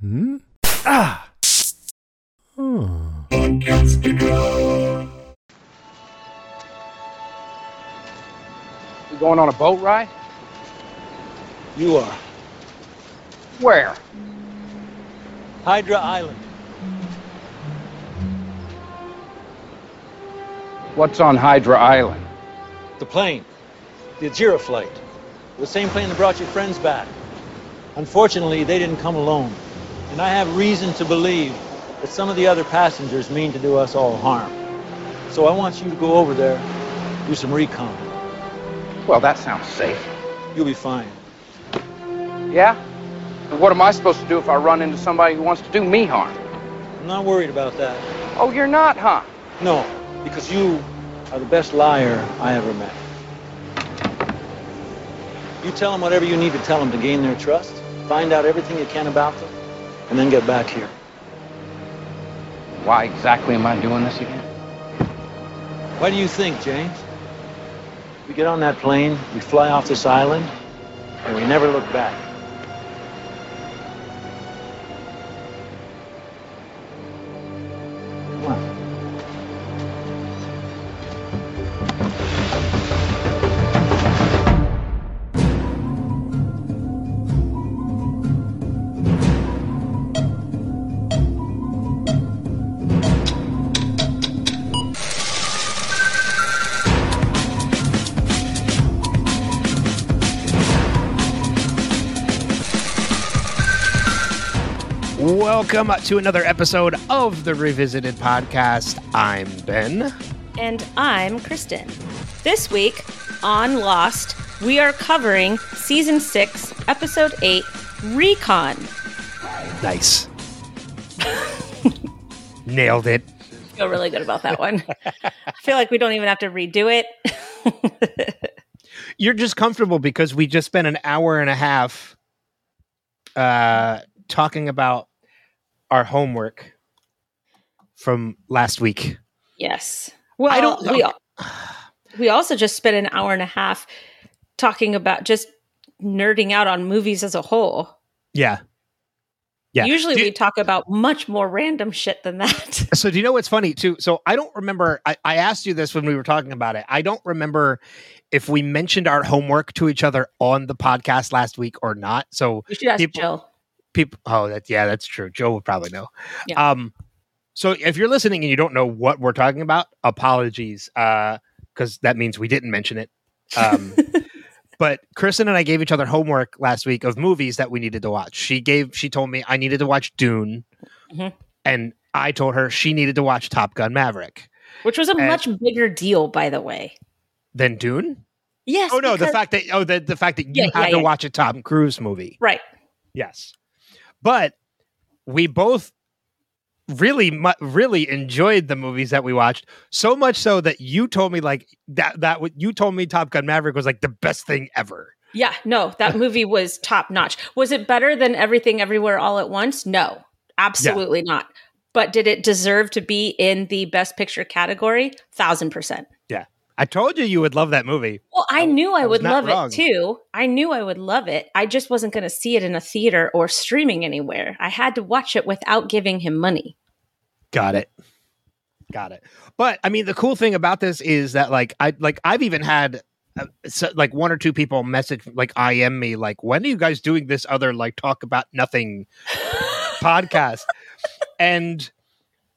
Hmm? Ah! Hmm. We going on a boat ride? You are. Where? Hydra Island. What's on Hydra Island? The plane. The Ajira flight. The same plane that brought your friends back. Unfortunately, they didn't come alone. And I have reason to believe that some of the other passengers mean to do us all harm. So I want you to go over there, do some recon. Well, that sounds safe. You'll be fine. Yeah? And what am I supposed to do if I run into somebody who wants to do me harm? I'm not worried about that. Oh, you're not, huh? No, because you are the best liar I ever met. You tell them whatever you need to tell them to gain their trust, find out everything you can about them, and then get back here. Why exactly am I doing this again? What do you think, James? We get on that plane, we fly off this island, and we never look back. Welcome to another episode of the Revisited Podcast. I'm Ben. And I'm Kristin. This week on Lost, we are covering season 6, episode 8, Recon. Nice. Nailed it. I feel really good about that one. I feel like we don't even have to redo it. You're just comfortable because we just spent an hour and a half uh, talking about our homework from last week. yes. Well, I don't we, we also just spent an hour and a half talking about just nerding out on movies as a whole. Yeah. Yeah. Usually Do you- we talk about much more random shit than that. So do you know what's funny too? So I don't remember. I, I asked you this when we were talking about it. I don't remember if we mentioned our homework to each other on the podcast last week or not. So We should ask People- Jill. People, oh, that yeah, that's true. Joe would probably know. Yeah. Um, so if you're listening and you don't know what we're talking about, apologies, uh, because that means we didn't mention it. Um, but Kristin and I gave each other homework last week of movies that we needed to watch. She gave, she told me I needed to watch Dune, Mhm. and I told her she needed to watch Top Gun Maverick. Which was a And- much bigger deal, by the way. than Dune? Yes. Oh no, the fact that oh the the fact that you Yeah, had yeah, to watch a Tom Cruise movie. Right. Yes, but we both really really enjoyed the movies that we watched so much so that you told me like that that what you told me Top Gun Maverick was like the best thing ever. Yeah. No, that movie was top notch. Was it better than Everything Everywhere All at Once? No, absolutely not. But did it deserve to be in the Best Picture category? Thousand percent. I told you you would love that movie. Well, I I- knew I, I would love wrong. it too. I knew I would love it. I just wasn't going to see it in a theater or streaming anywhere. I had to watch it without giving him money. Got it. Got it. But I mean, the cool thing about this is that like I like I've even had uh, so, like one or two people message like IM me like when are you guys doing this other like talk about nothing podcast and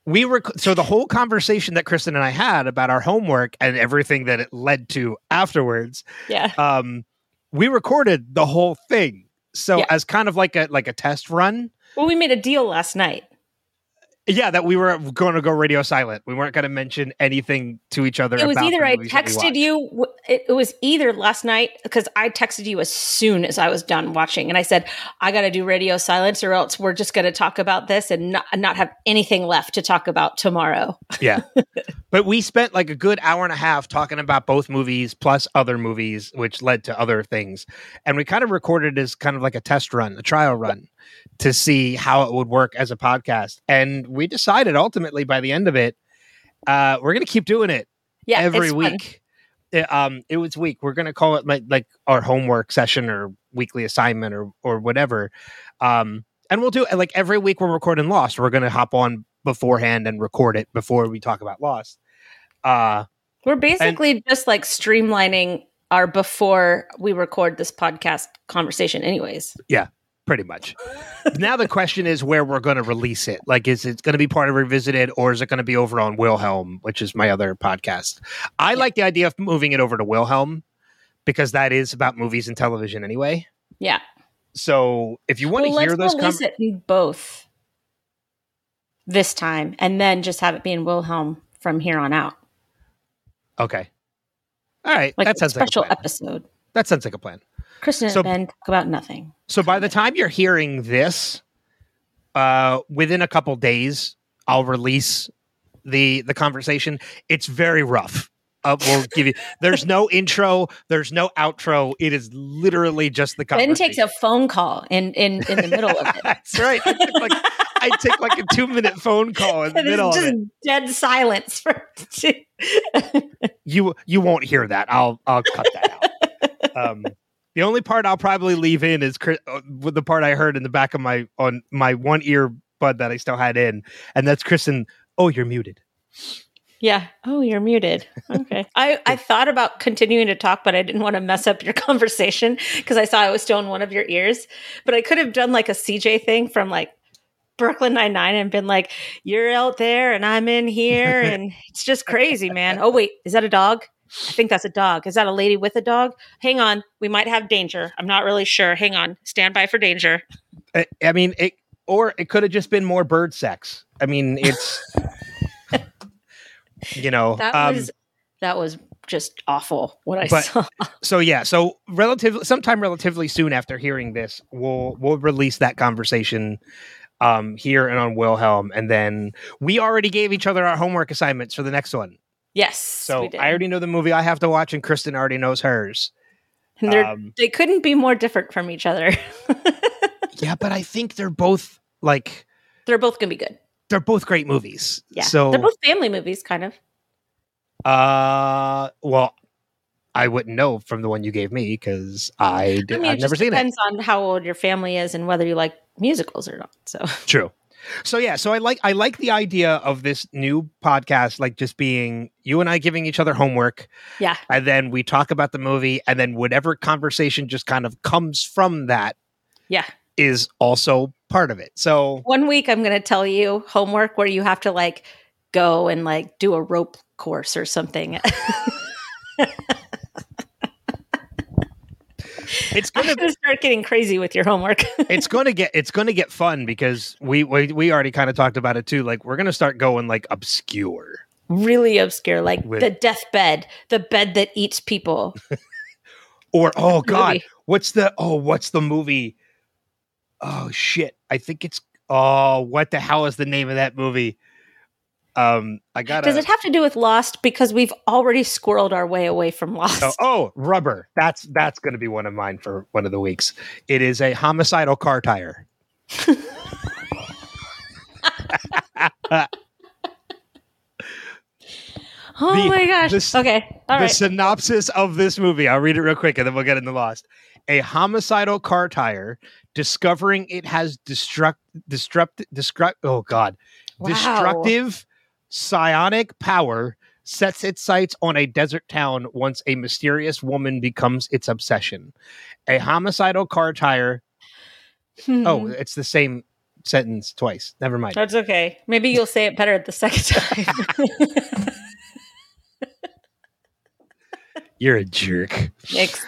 we were so the whole conversation that Kristin and I had about our homework and everything that it led to afterwards Yeah. um we recorded the whole thing so Yeah. as kind of like a like a test run Well, we made a deal last night. Yeah, that we were going to go radio silent. We weren't going to mention anything to each other. It was either the I movies that we texted you. It, it was either last night because I texted you as soon as I was done watching, and I said I got to do radio silence, or else we're just going to talk about this and not not have anything left to talk about tomorrow. Yeah, but we spent like a good hour and a half talking about both movies plus other movies, which led to other things, and we kind of recorded as kind of like a test run, a trial run, to see how it would work as a podcast. And we decided ultimately by the end of it, uh, we're going to keep doing it Yeah, every week. It, um, it was week. We're gonna call it like like our homework session or weekly assignment or or whatever. Um, and we'll do it like every week we're recording Lost. We're gonna hop on beforehand and record it before we talk about Lost. Uh We're basically just like streamlining our before we record this podcast conversation, anyways. Pretty much. now the question is where we're going to release it. Like, is it going to be part of Revisited or is it going to be over on Wilhelm, which is my other podcast? I Yeah. like the idea of moving it over to Wilhelm because that is about movies and television anyway. Yeah. So if you want Well, to hear let's those, release com- it in both this time, and then just have it be in Wilhelm from here on out, okay, all right, like that a sounds like a special plan. episode. That sounds like a plan. Kristin So- and Ben talk about nothing. So by the time you're hearing this, uh, within a couple days, I'll release the the conversation. It's very rough. Uh, we'll give you. There's no intro. There's no outro. It is literally just the conversation. Ben takes a phone call in in in the middle of it. That's right. I took like I take like a two minute phone call in the middle it's of just it. dead silence for two. You you won't hear that. I'll I'll cut that out. Um, the only part I'll probably leave in is Chris, uh, the part I heard in the back of my on my one ear bud that I still had in, and that's Kristin. Oh, you're muted. Yeah. Oh, you're muted. Okay. I, I thought about continuing to talk, but I didn't want to mess up your conversation because I saw I was still in one of your ears. But I could have done like a CJ thing from like Brooklyn Nine Nine and been like, "You're out there and I'm in here, and it's just crazy, man." Oh wait, is that a dog? I think that's a dog. Is that a lady with a dog? Hang on, we might have danger. I'm not really sure. Hang on, stand by for danger. I, I mean, it or it could have just been more bird sex. I mean, it's you know That um, was that was just awful. What I but- saw. so yeah so relatively sometime relatively soon after hearing this we'll we'll release that conversation um here and on wilhelm and then we already gave each other our homework assignments for the next one Yes. so i already know the movie i have to watch and kristen already knows hers And they're um, they couldn't be more different from each other. yeah but i think they're both like they're both gonna be good. they're both great movies Yeah. so they're both family movies, kind of. uh well i wouldn't know from the one you gave me because i I mean, it never seen it depends on how old your family is and whether you like musicals or not. So True. So yeah, so I like I like the idea of this new podcast like just being you and I giving each other homework yeah, and then we talk about the movie and then whatever conversation just kind of comes from that yeah. is also part of it. So One week I'm gonna tell you homework where you have to like go and like do a rope course or something. it's gonna gonna start getting crazy with your homework. it's gonna get it's gonna get fun because we we, we already kind of talked about it too. Like we're gonna start going like obscure. really obscure, like With- the deathbed, the bed that eats people. Or oh god, Movie. what's the oh what's the movie? Oh shit. I think it's oh what the hell is the name of that movie? Um I got Does it have to do with Lost? Because we've already squirreled our way away from Lost. oh, oh, rubber. That's that's going to be one of mine for one of the weeks. It is a homicidal car tire. Oh The- my gosh. this- okay. All the right. synopsis of this movie. I'll read it real quick and then we'll get into Lost. A homicidal car tire discovering it has destruct destruct destruct oh god Wow. destructive psionic power sets its sights on a desert town once a mysterious woman becomes its obsession. A homicidal car tire. Hmm. Oh, it's the same sentence twice. Never mind. That's okay. Maybe you'll say it better the second time. You're a jerk. Thanks.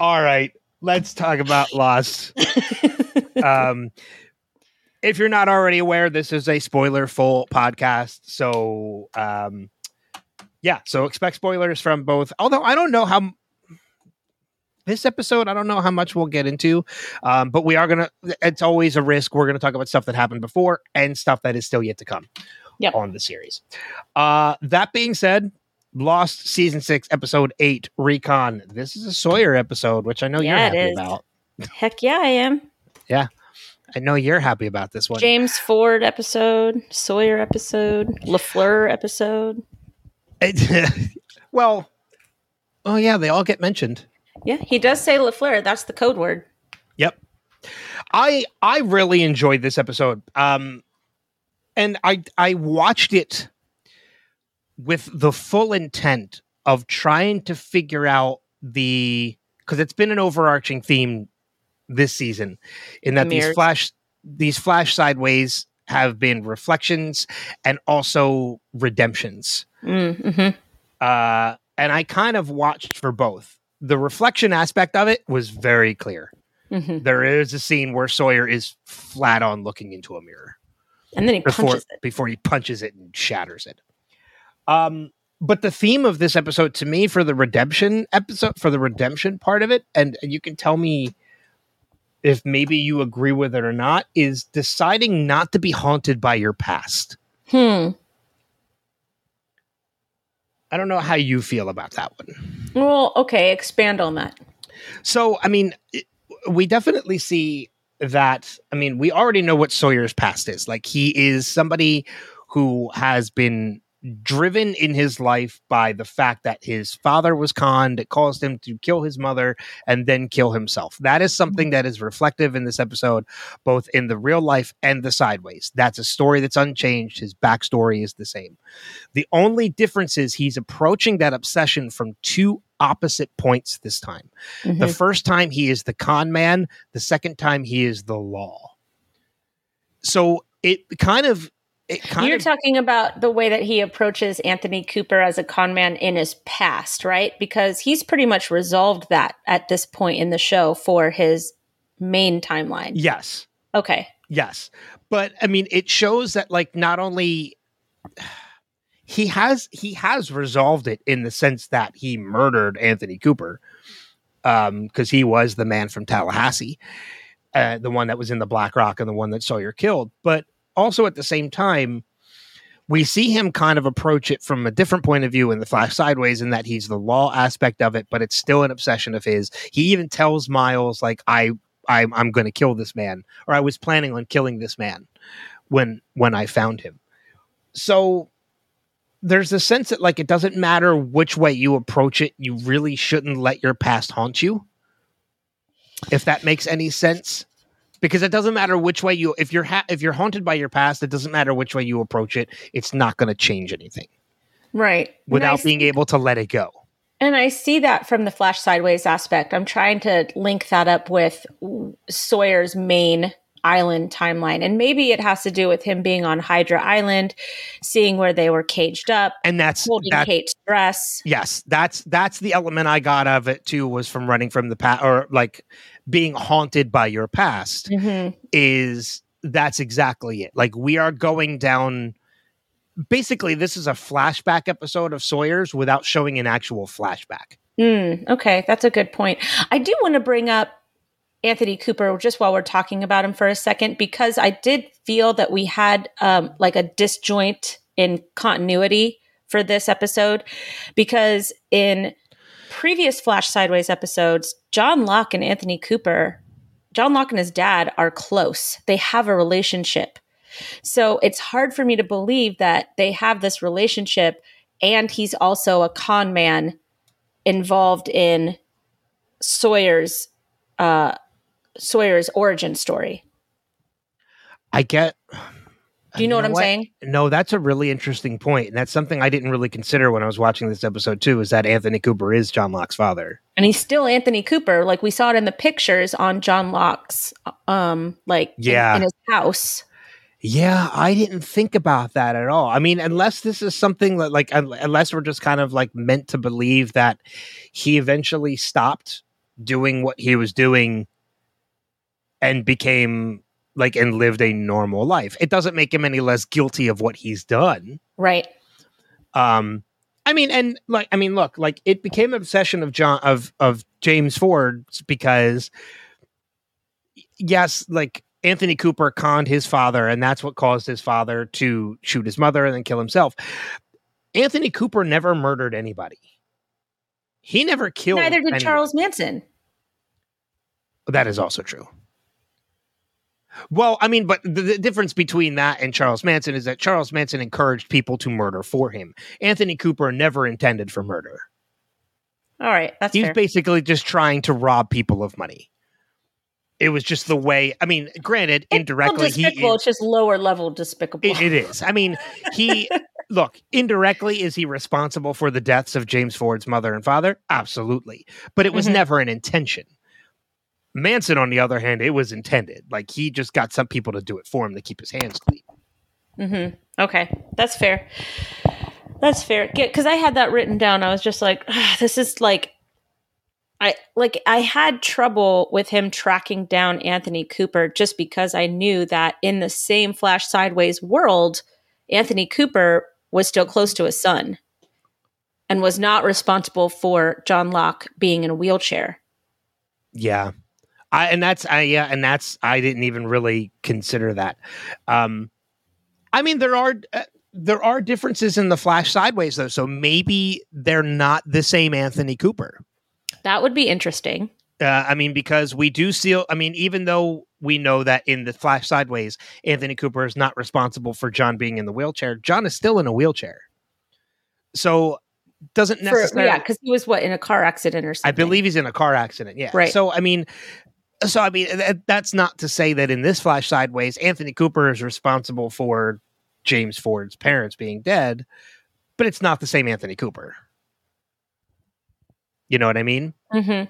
All right, let's talk about Lost. um, if you're not already aware, this is a spoiler full podcast. So, um, yeah, so expect spoilers from both. Although I don't know how this episode, I don't know how much we'll get into, um, but we are gonna. It's always a risk. We're gonna talk about stuff that happened before and stuff that is still yet to come Yep. on the series. Uh, that being said. Lost season six, episode eight, Recon. This is a Sawyer episode, which I know you're happy about. Heck yeah, I am. I know you're happy about this one. James Ford episode, Sawyer episode, LaFleur episode. well, oh yeah, they all get mentioned. Yeah, he does say LaFleur. That's the code word. Yep. I I really enjoyed this episode. Um and I I watched it with the full intent of trying to figure out the because it's been an overarching theme this season in that these flash these flash sideways have been reflections and also redemptions Mm-hmm. uh and i kind of watched for both the reflection aspect of it was very clear hmm there is a scene where sawyer is flat on looking into a mirror And then he before punches it. before he punches it and shatters it. Um, but the theme of this episode to me for the redemption episode for the redemption part of it, and, and you can tell me if maybe you agree with it or not, is deciding not to be haunted by your past. Hmm. I don't know how you feel about that one. Well, okay. Expand on that. So, I mean, it- we definitely see that. I mean, we already know what Sawyer's past is. Like, he is somebody who has been driven in his life by the fact that his father was conned. It caused him to kill his mother and then kill himself. That is something that is reflective in this episode, both in the real life and the sideways. That's a story that's unchanged. His backstory is the same. The only difference is he's approaching that obsession from two opposite points this time. The Mhm. first time he is the con man, the second time he is the law. So it kind of You're of talking about the way that he approaches Anthony Cooper as a con man in his past, right? Because he's pretty much resolved that at this point in the show for his main timeline. yes. Okay. Yes. But I mean it shows that like not only he has he has resolved it in the sense that he murdered Anthony Cooper um because he was the man from Tallahassee uh, the one that was in the Black Rock and the one that Sawyer killed but also at the same time we see him kind of approach it from a different point of view in the flash sideways in that he's the law aspect of it but it's still an obsession of his. He even tells miles like i i'm, I'm going to kill this man or i was planning on killing this man when when i found him. So there's a sense that like it doesn't matter which way you approach it you really shouldn't let your past haunt you if that makes any sense because it doesn't matter which way you if you're ha- if you're haunted by your past it doesn't matter which way you approach it it's not going to change anything Right. without being see- able to let it go And I see that from the Flash Sideways aspect. I'm trying to link that up with Sawyer's main island timeline. And maybe it has to do with him being on Hydra Island, seeing where they were caged up, and that's holding that, Kate's dress. yes that's that's the element i got of it too was from running from the past or like being haunted by your past Mhm. is that's exactly it. Like we are going down basically this is a flashback episode of Sawyer's without showing an actual flashback. Mm, okay, that's a good point. I do want to bring up Anthony Cooper just while we're talking about him for a second because I did feel that we had um, like a disjoint in continuity for this episode because in previous Flash Sideways episodes, John Locke and Anthony Cooper, John Locke and his dad are close. They have a relationship. So it's hard for me to believe that they have this relationship and he's also a con man involved in Sawyer's uh Sawyer's origin story. I get Do you know, what I'm saying? No, that's a really interesting point. And that's something I didn't really consider when I was watching this episode too, is that Anthony Cooper is John Locke's father. And he's still Anthony Cooper, like we saw it in the pictures on John Locke's um like Yeah. in, his house. Yeah, I didn't think about that at all. I mean, unless this is something that, like, unless we're just kind of like meant to believe that he eventually stopped doing what he was doing and became like and lived a normal life. It doesn't make him any less guilty of what he's done. Right. Um, I mean, and like, I mean, look, like it became an obsession of John of of James Ford's because, yes, like Anthony Cooper conned his father, and that's what caused his father to shoot his mother and then kill himself. Anthony Cooper never murdered anybody. He never killed. Neither did anyone. Charles Manson. That is also true. Well, I mean, but the, the difference between that and Charles Manson is that Charles Manson encouraged people to murder for him. Anthony Cooper never intended for murder. All right, that's He's fair. basically just trying to rob people of money. it was just the way. I mean, granted, indirectly, he despicable. It's just lower level despicable. it, it is. I mean, he look indirectly is he responsible for the deaths of James Ford's mother and father? Absolutely, but it was Mhm. never an intention. Manson, on the other hand, it was intended. Like he just got some people to do it for him to keep his hands clean. Mm-hmm. Okay, that's fair. That's fair. Because I had that written down. I was just like, "Ah, this is like, I like I had trouble with him tracking down Anthony Cooper just because I knew that in the same Flash Sideways world, Anthony Cooper was still close to his son and was not responsible for John Locke being in a wheelchair. Yeah. I and that's I yeah, and that's I didn't even really consider that. Um I mean there are uh, there are differences in the Flash sideways though, so maybe they're not the same Anthony Cooper. That would be interesting. Uh, I mean because we do see I mean even though we know that in the Flash sideways Anthony Cooper is not responsible for John being in the wheelchair, John is still in a wheelchair. So doesn't For, necessarily yeah, because he was what in a car accident or something. I believe he's in a car accident. Yeah. Right. So I mean, so I mean, th- that's not to say that in this Flash Sideways, Anthony Cooper is responsible for James Ford's parents being dead, but it's not the same Anthony Cooper. You know what I mean? hmm Well,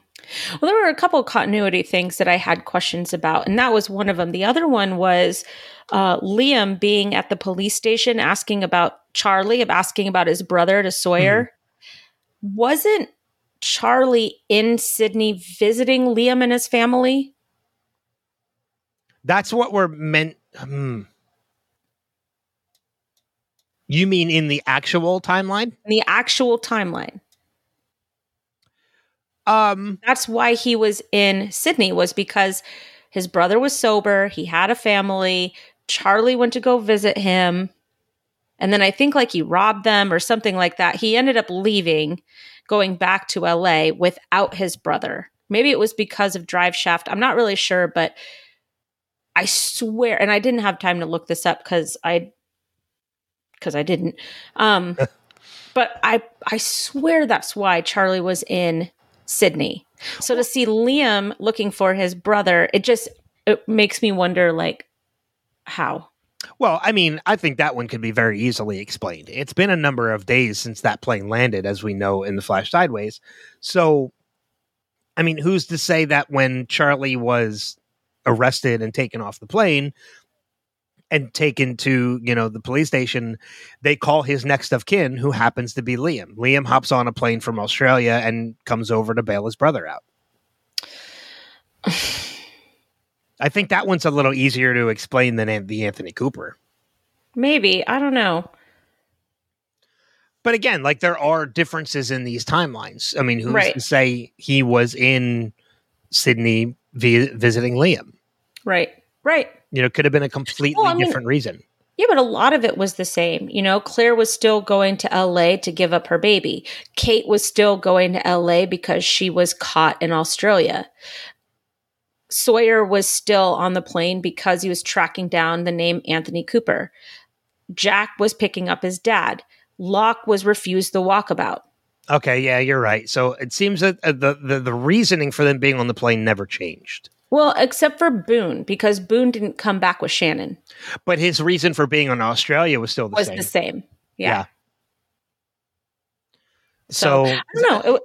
there were a couple of continuity things that I had questions about, and that was one of them. The other one was uh, Liam being at the police station asking about Charlie, of asking about his brother to Sawyer. Wasn't Charlie in Sydney visiting Liam and his family? That's what we're meant. Hmm. You mean in the actual timeline? In the actual timeline. Um, That's why he was in Sydney was because his brother was sober, he had a family, Charlie went to go visit him, and then I think like he robbed them or something like that. He ended up leaving, going back to LA without his brother. Maybe it was because of Drive Shaft. I'm not really sure, but I swear and I didn't have time to look this up cuz I cuz I didn't. Um but I I swear that's why Charlie was in Sydney. So to see Liam looking for his brother, it just it makes me wonder like how. Well, I mean, I think that one could be very easily explained. It's been a number of days since that plane landed, as we know in the Flash Sideways. So, I mean, who's to say that when Charlie was arrested and taken off the plane and taken to, you know, the police station, they call his next of kin, who happens to be Liam. Liam hops on a plane from Australia and comes over to bail his brother out. I think that one's a little easier to explain than the Anthony Cooper. Maybe, I don't know. but again, like there are differences in these timelines. I mean, who's Right. to say he was in Sydney vi- visiting Liam? Right. Right. You know, could have been a completely Well, I mean- different reason. Yeah, but a lot of it was the same. You know, Claire was still going to LA to give up her baby. Kate was still going to LA because she was caught in Australia. Sawyer was still on the plane because he was tracking down the name Anthony Cooper. Jack was picking up his dad. Locke was refused the walkabout. Okay, yeah, you're right. So it seems that uh, the, the the reasoning for them being on the plane never changed. Well, except for Boone, because Boone didn't come back with Shannon. But his reason for being on Australia was still the Was same. the same. Yeah. Yeah. So, I don't know. It,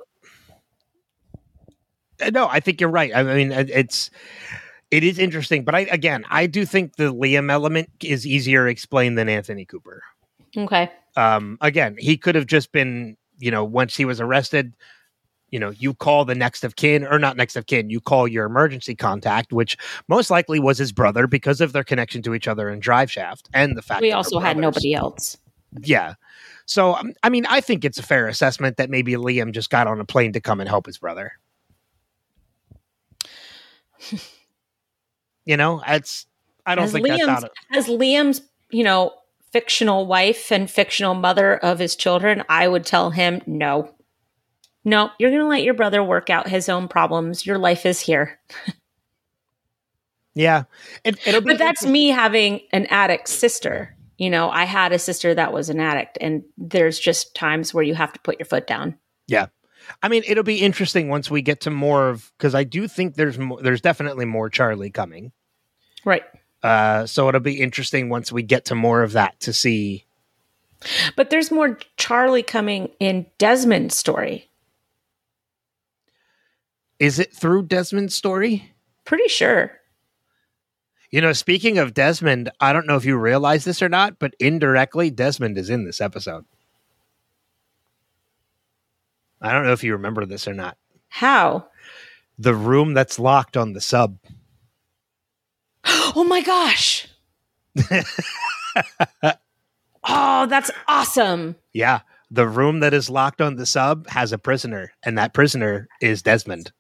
no, I think you're right. I mean, it's it is interesting, but I again, I do think the Liam element is easier explained than Anthony Cooper. okay. um again he could have just been you know once he was arrested you know you call the next of kin or not next of kin you call your emergency contact which most likely was his brother because of their connection to each other in drive shaft and the fact We also had nobody else. yeah so um, i mean i think it's a fair assessment that maybe liam just got on a plane to come and help his brother you know it's i don't As think that's Liam's- out of as Liam's, you know, fictional wife and fictional mother of his children, I would tell him, no. No, you're going to let your brother work out his own problems. Your life is here. yeah it, it'll be But that's me having an addict sister. You know, I had a sister that was an addict, and there's just times where you have to put your foot down. I mean, it'll be interesting once we get to more of because I do think there's more, there's definitely more Charlie coming. Right. Uh, so it'll be interesting once we get to more of that to see. But there's more Charlie coming in Desmond's story. Is it through Desmond's story? Pretty sure. You know, speaking of Desmond, I don't know if you realize this or not, but indirectly, Desmond is in this episode. I don't know if you remember this or not. How? The room that's locked on the sub. Oh my gosh. oh, that's awesome. Yeah. The room that is locked on the sub has a prisoner, and that prisoner is Desmond.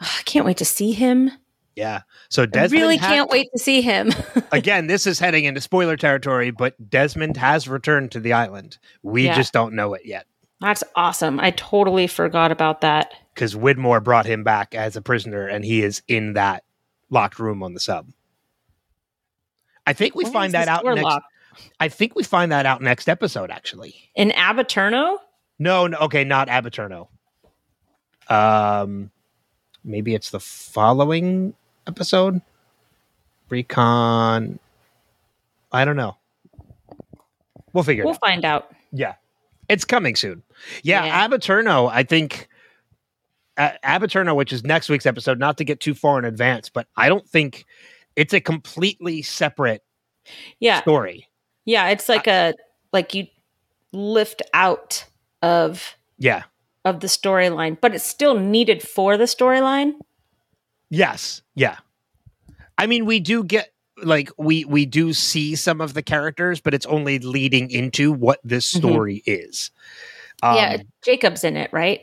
Oh, I can't wait to see him. Yeah. So I Desmond really can't wait to see him. Again, this is heading into spoiler territory, but Desmond has returned to the island. We Yeah. just don't know it yet That's awesome. I totally forgot about that. because Widmore brought him back as a prisoner, and he is in that locked room on the sub. I think we Why find that out next. locked? I think we find that out next episode. Actually, In Ab Aeterno? no, no, okay, not Ab Aeterno. Um, maybe it's the following episode. Recon. I don't know. We'll figure it We'll find out. Yeah, it's coming soon. Yeah, Yeah. Ab Aeterno. I think uh, Ab Aeterno, which is next week's episode. Not to get too far in advance, but I don't think it's a completely separate Yeah. story. Yeah. It's like a, like you lift out of Yeah. of the storyline, but it's still needed for the storyline. Yes. Yeah. I mean, we do get like we we do see some of the characters, but it's only leading into what this Mhm. story is. Um, yeah, Jacob's in it, right?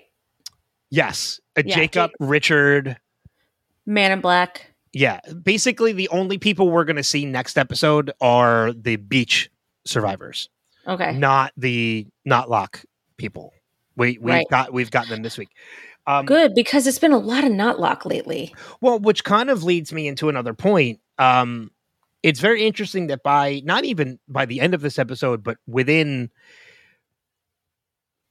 Yes. Uh, Yeah, Jacob, Richard. Man in Black. Yeah. Basically, the only people we're going to see next episode are the beach survivors, Okay. not the not Locke people. We we've Right. got we've gotten them this week. Um, Good because it's been a lot of not Locke lately. Well, which kind of leads me into another point. Um, it's very interesting that by not even by the end of this episode, but within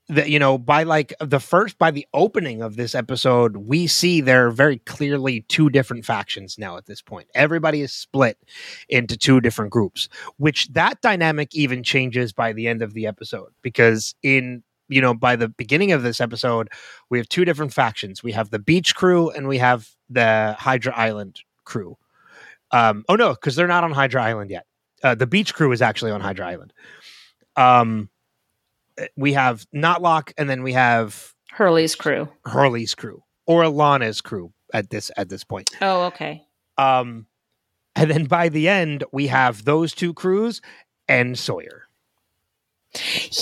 the you know by like the first by the opening of this episode, we see there are very clearly two different factions now at this point. Everybody is split into two different groups, which that dynamic even changes by the end of the episode because in you know by the beginning of this episode we have two different factions. We have the beach crew and we have the Hydra Island crew. Um, oh no, because they're not on Hydra Island yet. Uh, the beach crew is actually on Hydra Island. Um, uh, we have Notlock, and then we have Hurley's crew. Hurley's crew or Ilana's crew at this at this point. Oh, okay. Um, and then by the end, we have those two crews and Sawyer.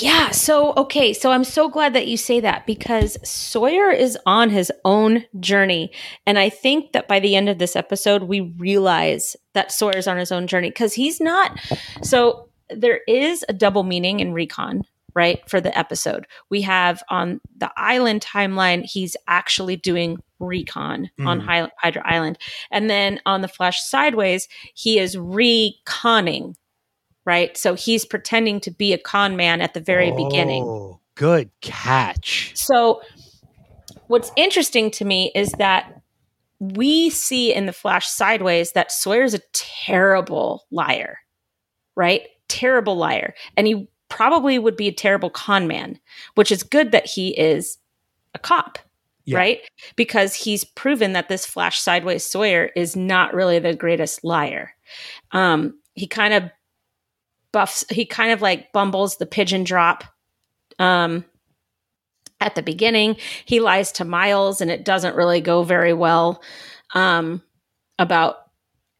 Yeah. So, okay. So I'm so glad that you say that because Sawyer is on his own journey. And I think that by the end of this episode, we realize that Sawyer's on his own journey because he's not. So there is a double meaning in Recon, right? For the episode, we have on the island timeline, he's actually doing recon on Mhm. Hy- Hydra Island. And then on the Flash Sideways, he is reconning right? So he's pretending to be a con man at the very beginning. Oh, good catch. So what's interesting to me is that we see in the Flash Sideways that Sawyer's a terrible liar, right? Terrible liar. And he probably would be a terrible con man, which is good that he is a cop. Yeah. Right? Because he's proven that this Flash Sideways Sawyer is not really the greatest liar. Um, he kind of buffs he kind of like bumbles the pigeon drop um at the beginning he lies to miles and it doesn't really go very well um about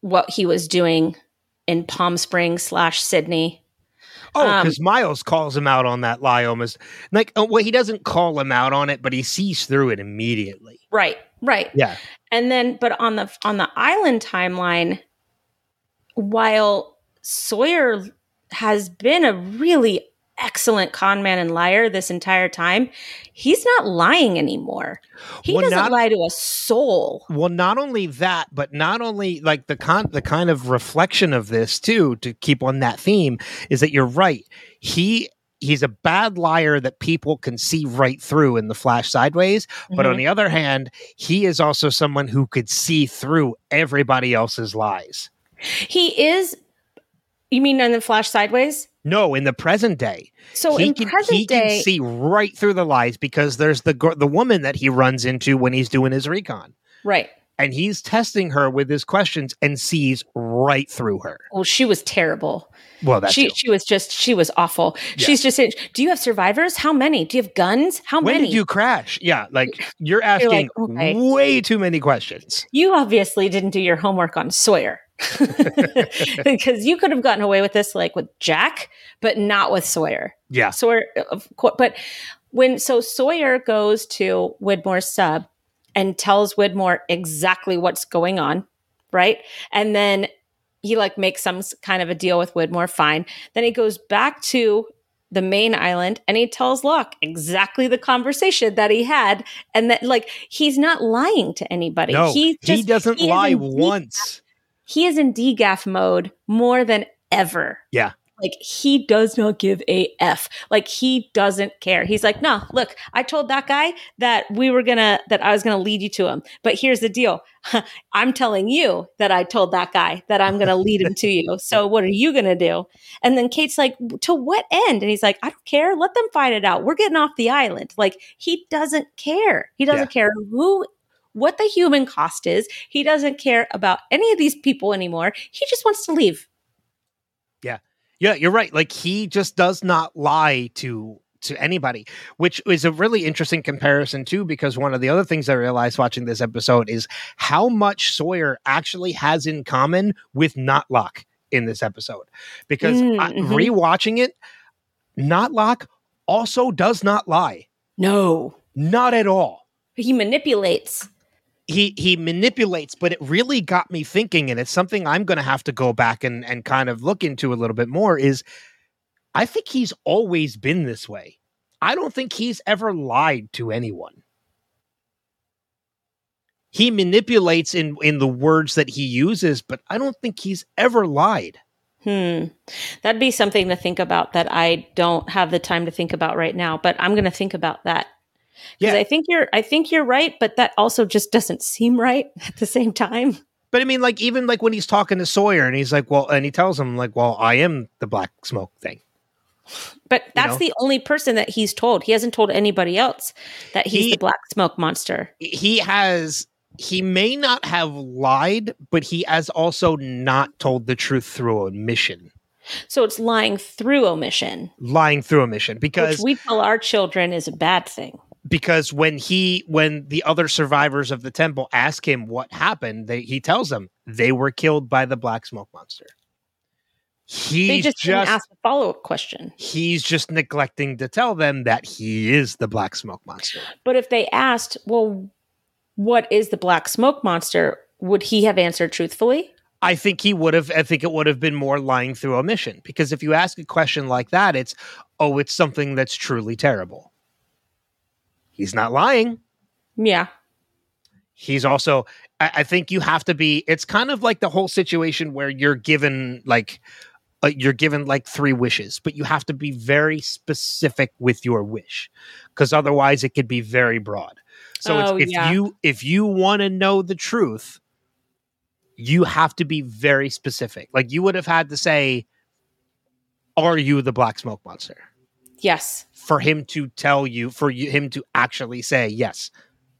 what he was doing in palm springs slash sydney Oh, Um, because Miles calls him out on that lie almost like oh, well, he doesn't call him out on it, but he sees through it immediately. right right Yeah. and then but on the on the island timeline while sawyer has been a really excellent con man and liar this entire time he's not lying anymore he Well, doesn't not- lie to a soul Well, not only that, but not only like the con the kind of reflection of this too, to keep on that theme, is that you're right. He he's a bad liar that people can see right through in the flash sideways but on Mhm. the other hand he is also someone who could see through everybody else's lies he is. You mean in the Flash sideways? no in the present day So he in can, present he day, can see right through the lies because there's the the woman that he runs into when he's doing his recon right? and he's testing her with his questions and sees right through her Well, she was terrible. well that's she she was just she was awful. She's just saying, "Do you have survivors? How many? Do you have guns? How when many?" When did you crash yeah like you're asking okay. way too many questions You obviously didn't do your homework on Sawyer. because you could have gotten away with this like with Jack, but not with Sawyer. yeah Sawyer, of course, but when so Sawyer goes to Widmore's sub and tells Widmore exactly what's going on, right? And then he like makes some kind of a deal with Widmore, fine. Then he goes back to the main island and he tells Locke exactly the conversation that he had, and that like he's not lying to anybody. no he just, doesn't he lie once he is in DGAF mode more than ever. Yeah. Like he does not give a F. Like he doesn't care. He's like, no, look, I told that guy that we were gonna that I was gonna lead you to him. But here's the deal. I'm telling you that I told that guy that I'm gonna lead him to you. So what are you gonna do? And then Kate's like, to what end? And he's like, I don't care. Let them fight it out. We're getting off the island. Like he doesn't care. He doesn't care who what the human cost is. He doesn't care about any of these people anymore. He just wants to leave. Yeah, Yeah, you're right. Like he just does not lie to to anybody, which is a really interesting comparison too. Because one of the other things I realized watching this episode is how much Sawyer actually has in common with Notlock in this episode. Because Mm, I- rewatching it, Notlock also does not lie, No. not at all. He manipulates. He he manipulates but it really got me thinking and it's something i'm going to have to go back and and kind of look into a little bit more is i think he's always been this way i don't think he's ever lied to anyone he manipulates in in the words that he uses but i don't think he's ever lied Hmm. That'd be something to think about that I don't have the time to think about right now, but I'm going to think about that. Because Yeah. I think you're I think you're right, but that also just doesn't seem right at the same time. but i mean like even like when he's talking to sawyer and he's like well and he tells him like well i am the black smoke thing But that's know? the only person that he's told. He hasn't told anybody else that he's He- the black smoke monster. he has he may not have lied but he has also not told the truth through omission So it's lying through omission, lying through omission because which we tell our children is a bad thing. Because when he when the other survivors of the temple ask him what happened they, he tells them they were killed by the black smoke monster They just, just, didn't ask a follow up question. he's just neglecting to tell them that he is the black smoke monster But if they asked, well, what is the black smoke monster? Would he have answered truthfully? I think he would have. I think it would have been more lying through omission because if you ask a question like that, it's oh, it's something that's truly terrible. He's not lying. Yeah. He's also. I, I think you have to be. It's kind of like the whole situation where you're given like. Uh, you're given like three wishes, but you have to be very specific with your wish, because otherwise it could be very broad. So Oh, it's, if yeah. you if you want to know the truth, you have to be very specific. Like you would have had to say, "Are you the black smoke monster?" Yes. For him to tell you, for you, him to actually say, "Yes,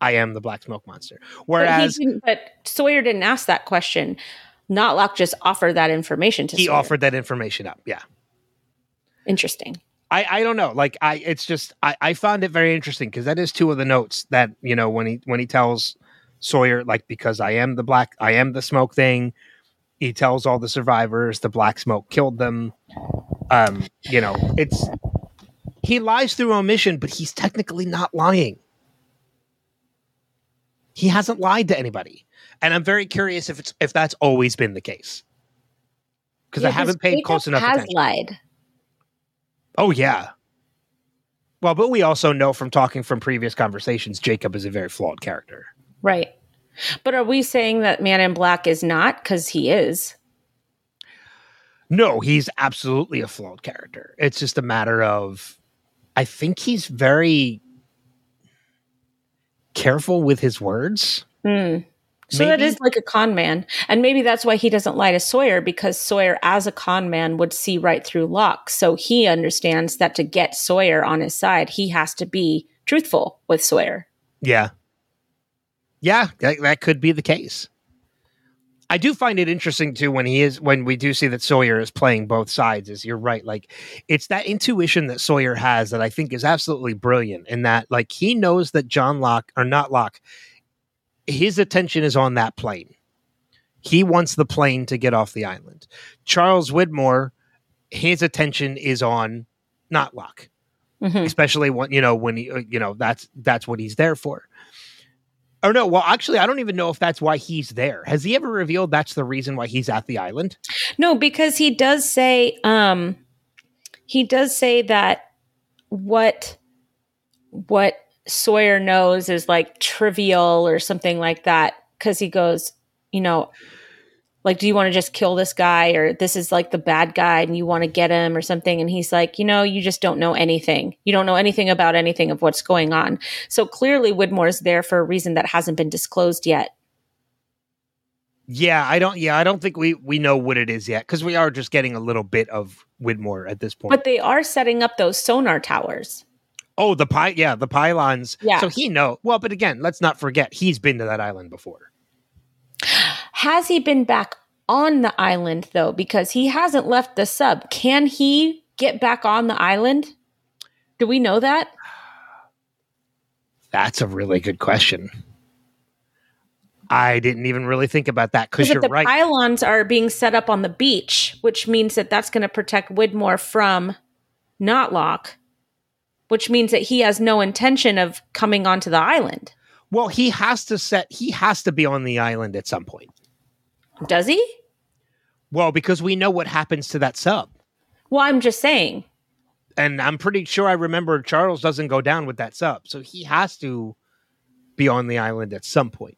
I am the black smoke monster." Whereas but, didn't, but Sawyer didn't ask that question. Notlock just offered that information to he Sawyer. offered that information up. Yeah. Interesting. I, I don't know. Like I, it's just I, I found it very interesting because that is two of the notes that you know when he when he tells Sawyer like because I am the black I am the smoke thing. He tells all the survivors the black smoke killed them. Um, you know, it's he lies through omission, but he's technically not lying. He hasn't lied to anybody, and I'm very curious if it's if that's always been the case because I haven't paid close enough has attention. lied. Oh yeah. Well, but we also know from talking from previous conversations, Jacob is a very flawed character. Right. But are we saying that Man in Black is not? Because he is. No, he's absolutely a flawed character. It's just a matter of I think he's very careful with his words. Hmm. So that Maybe- is like a con man. And maybe that's why he doesn't lie to Sawyer because Sawyer, as a con man, would see right through Locke. So he understands that to get Sawyer on his side, he has to be truthful with Sawyer. Yeah. Yeah, that, that could be the case. I do find it interesting too when he is when we do see that Sawyer is playing both sides is you're right like it's that intuition that Sawyer has that I think is absolutely brilliant in that like he knows that John Locke or not Locke his attention is on that plane. He wants the plane to get off the island. Charles Widmore his attention is on not Locke Mhm. especially when you know when he uh, you know that's that's what he's there for or no well actually i don't even know if that's why he's there has he ever revealed that's the reason why he's at the island No, because he does say, um, he does say that what what Sawyer knows is like trivial or something like that. Because he goes, you know, like, do you want to just kill this guy or this is like the bad guy and you want to get him or something? And he's like, you know, you just don't know anything. You don't know anything about anything of what's going on. So clearly, Widmore's there for a reason that hasn't been disclosed yet. yeah i don't yeah i don't think we we know what it is yet because we are just getting a little bit of widmore at this point But they are setting up those sonar towers. oh the py yeah the pylons Yeah. so he know well but again let's not forget he's been to that island before Has he been back on the island though? Because he hasn't left the sub. Can he get back on the island? Do we know that? that's a really good question i didn't even really think about that because you're the right pylons are being set up on the beach, which means that that's going to protect Widmore from Notlock, which means that he has no intention of coming onto the island. well he has to set he has to be on the island at some point Does he? Well, because we know what happens to that sub. Well, I'm just saying. And I'm pretty sure I remember Charles doesn't go down with that sub. So he has to be on the island at some point.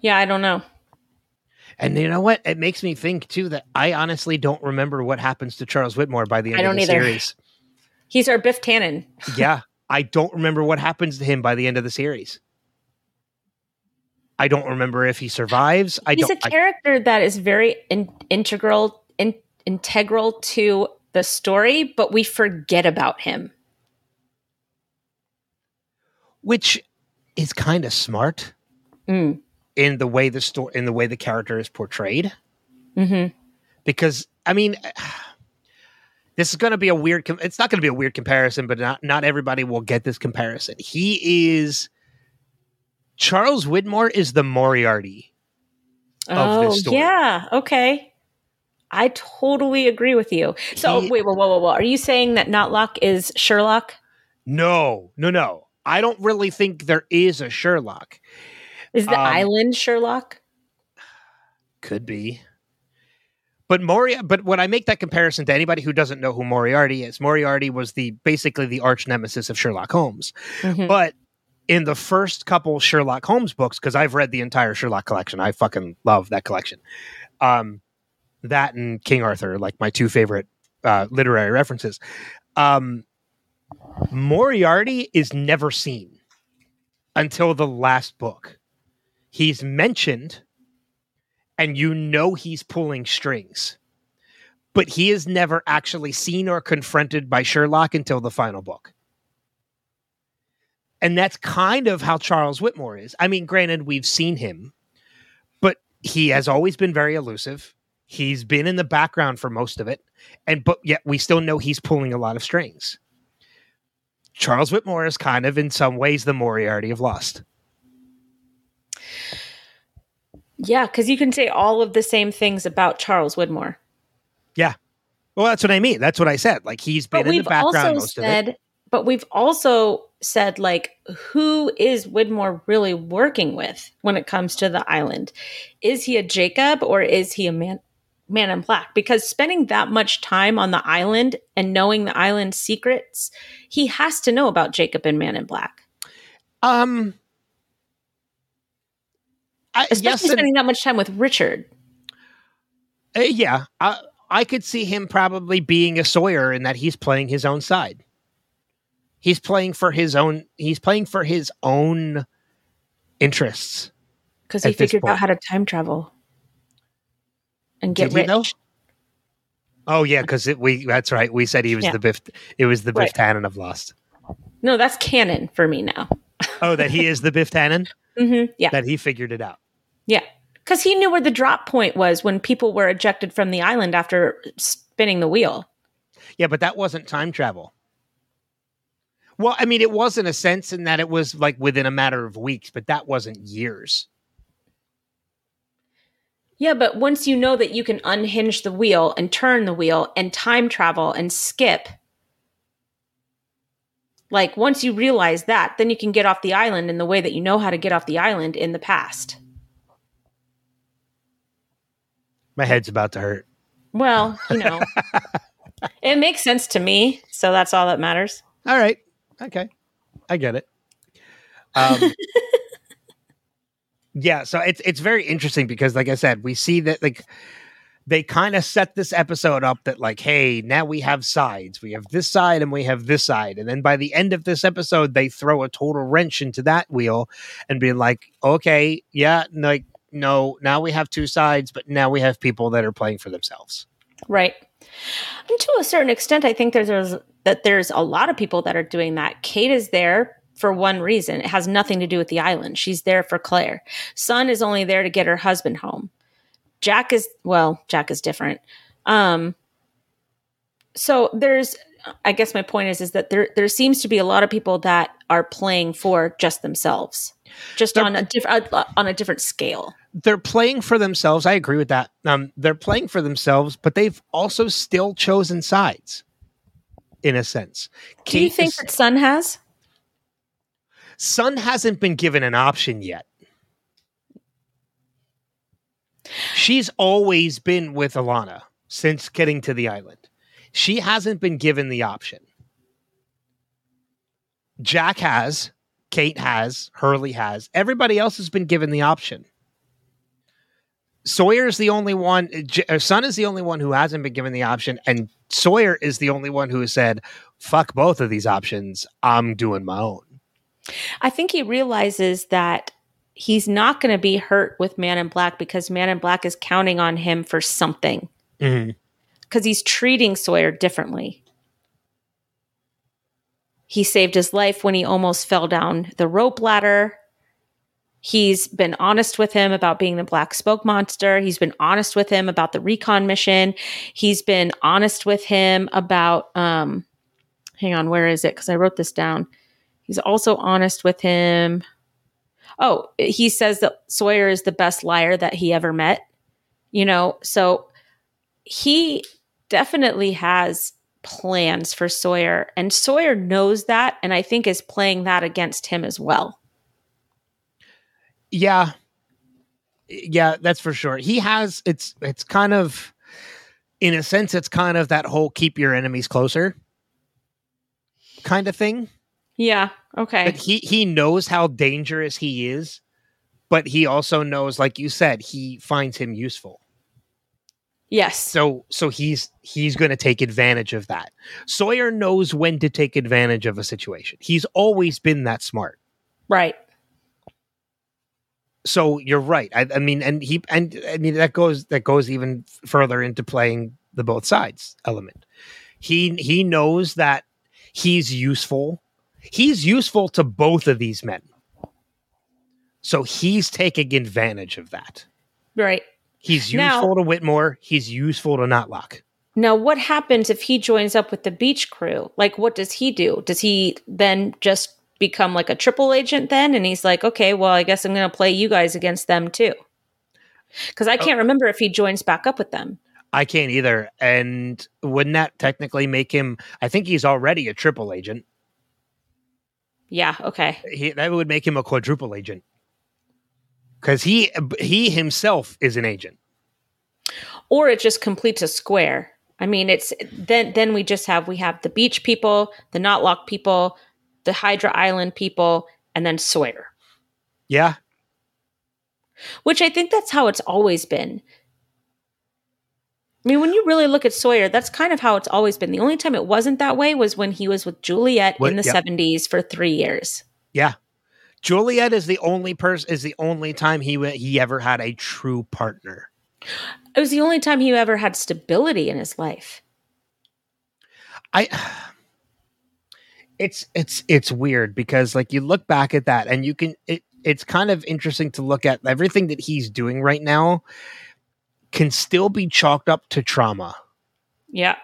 Yeah, I don't know. And you know what? It makes me think too that I honestly don't remember what happens to Charles Widmore by the end I of don't the either. series. He's our Biff Tannen. yeah. I don't remember what happens to him by the end of the series. I don't remember if he survives. I He's don't a I- character that is very in- integral in- integral to the story, but we forget about him. which is kind of smart Mm. in the way the story in the way the character is portrayed. hmm because I mean, this is going to be a weird. Com- it's not going to be a weird comparison, but not not everybody will get this comparison. He is Charles Widmore is the Moriarty. Of Oh, this story. yeah. Okay. I totally agree with you. So, He- wait, whoa, whoa, whoa, whoa. Are you saying that Knotlock is Sherlock? No, no, no. I don't really think there is a Sherlock. Is the Um, island Sherlock? Could be. But Mori, but when I make that comparison to anybody who doesn't know who Moriarty is, Moriarty was the basically the arch nemesis of Sherlock Holmes. Mhm. But in the first couple Sherlock Holmes books, because I've read the entire Sherlock collection, I fucking love that collection. Um, that and King Arthur, like my two favorite uh, literary references. Um, Moriarty is never seen until the last book. He's mentioned, and you know he's pulling strings, but he is never actually seen or confronted by Sherlock until the final book. And that's kind of how Charles Widmore is. I mean, granted, we've seen him, but he has always been very elusive. He's been in the background for most of it, and but yet we still know he's pulling a lot of strings. Charles Widmore is kind of, in some ways, the Moriarty of Lost. Yeah, because you can say all of the same things about Charles Widmore. Yeah. Well, that's what I mean. That's what I said. Like he's been But in the background most of it. but we've also said, like, who is Widmore really working with when it comes to the island? Is he a Jacob or is he a man? Man in Black, because spending that much time on the island and knowing the island's secrets, he has to know about Jacob and Man in Black. Um, I, Especially yes, and, spending that much time with Richard. Uh, yeah, I, I could see him probably being a Sawyer in that he's playing his own side. He's playing for his own. He's playing for his own interests. Because he figured out how to time travel and get Did rich. though? Oh yeah, because we that's right. We said he was Yeah. the Biff. It was the Biff Right. Tannen of Lost. No, that's canon for me now. Oh, that he is the Biff Tannen. hmm Yeah. That he figured it out. Yeah. Because he knew where the drop point was when people were ejected from the island after spinning the wheel. Yeah, but that wasn't time travel. Well, I mean, it was in a sense in that it was like within a matter of weeks, but that wasn't years. Yeah, but once you know that you can unhinge the wheel and turn the wheel and time travel and skip, like once you realize that, then you can get off the island in the way that you know how to get off the island in the past. My head's about to hurt. Well, you know, it makes sense to me. So that's all that matters. All right. Okay. I get it. Um, yeah, so it's it's very interesting because like I said, we see that like they kind of set this episode up that like, hey, now we have sides. We have this side and we have this side. And then by the end of this episode, they throw a total wrench into that wheel and be like, okay, yeah, like no, now we have two sides, but now we have people that are playing for themselves. Right. And to a certain extent, I think there's, there's that there's a lot of people that are doing that. Kate is there for one reason. It has nothing to do with the island. She's there for Claire. Sun is only there to get her husband home. Jack is well, Jack is different. Um so there's I guess my point is is that there there seems to be a lot of people that are playing for just themselves. Just They're- on a different on a different scale. they're playing for themselves. I agree with that. Um, they're playing for themselves, but they've also still chosen sides, in a sense. Do you think is- that Sun has? Sun hasn't been given an option yet? She's always been with Ilana since getting to the island. She hasn't been given the option. Jack has, Kate has, Hurley has. Everybody else has been given the option. Sawyer is the only one. J- uh, Sun is the only one who hasn't been given the option, and Sawyer is the only one who has said, "Fuck both of these options. I'm doing my own." I think he realizes that he's not going to be hurt with Man in Black because Man in Black is counting on him for something because he's treating Sawyer differently. He saved his life when he almost fell down the rope ladder. He's been honest with him about being the black smoke monster. He's been honest with him about the recon mission. He's been honest with him about um hang on, where is it? Cuz I wrote this down. He's also honest with him. Oh, he says that Sawyer is the best liar that he ever met. You know, so he definitely has plans for Sawyer, and Sawyer knows that, and I think is playing that against him as well. Yeah. Yeah, that's for sure. He has it's it's kind of in a sense it's kind of that whole keep your enemies closer kind of thing. Yeah. Okay. But he he knows how dangerous he is, but he also knows like you said, he finds him useful. yes. So so he's he's going to take advantage of that. Sawyer knows when to take advantage of a situation. He's always been that smart. right. So you're right. I, I mean, and he and I mean that goes that goes even further into playing the both sides element. He he knows that he's useful. He's useful to both of these men. So he's taking advantage of that. Right. He's Now- useful to Widmore. He's useful to Notlock. Now, what happens if he joins up with the beach crew? Like, what does he do? Does he then just become like a triple agent then? And he's like, okay, well, I guess I'm going to play you guys against them too. Because I oh. can't remember if he joins back up with them. I can't either. And wouldn't that technically make him? I think he's already a triple agent. Yeah. Okay. he, that would make him a quadruple agent because he he himself is an agent. Or it just completes a square. I mean, it's then then we just have we have the beach people, the Knotlock people, the Hydra Island people, and then Sawyer. Yeah, which I think that's how it's always been. I mean, when you really look at Sawyer, that's kind of how it's always been. The only time it wasn't that way was when he was with Juliet What- in the yep. 70s for three years. Yeah. Juliet is the only person is the only time he went he ever had a true partner. It was the only time he ever had stability in his life. I it's it's it's weird because like you look back at that and you can it, it's kind of interesting to look at everything that he's doing right now can still be chalked up to trauma. Yeah.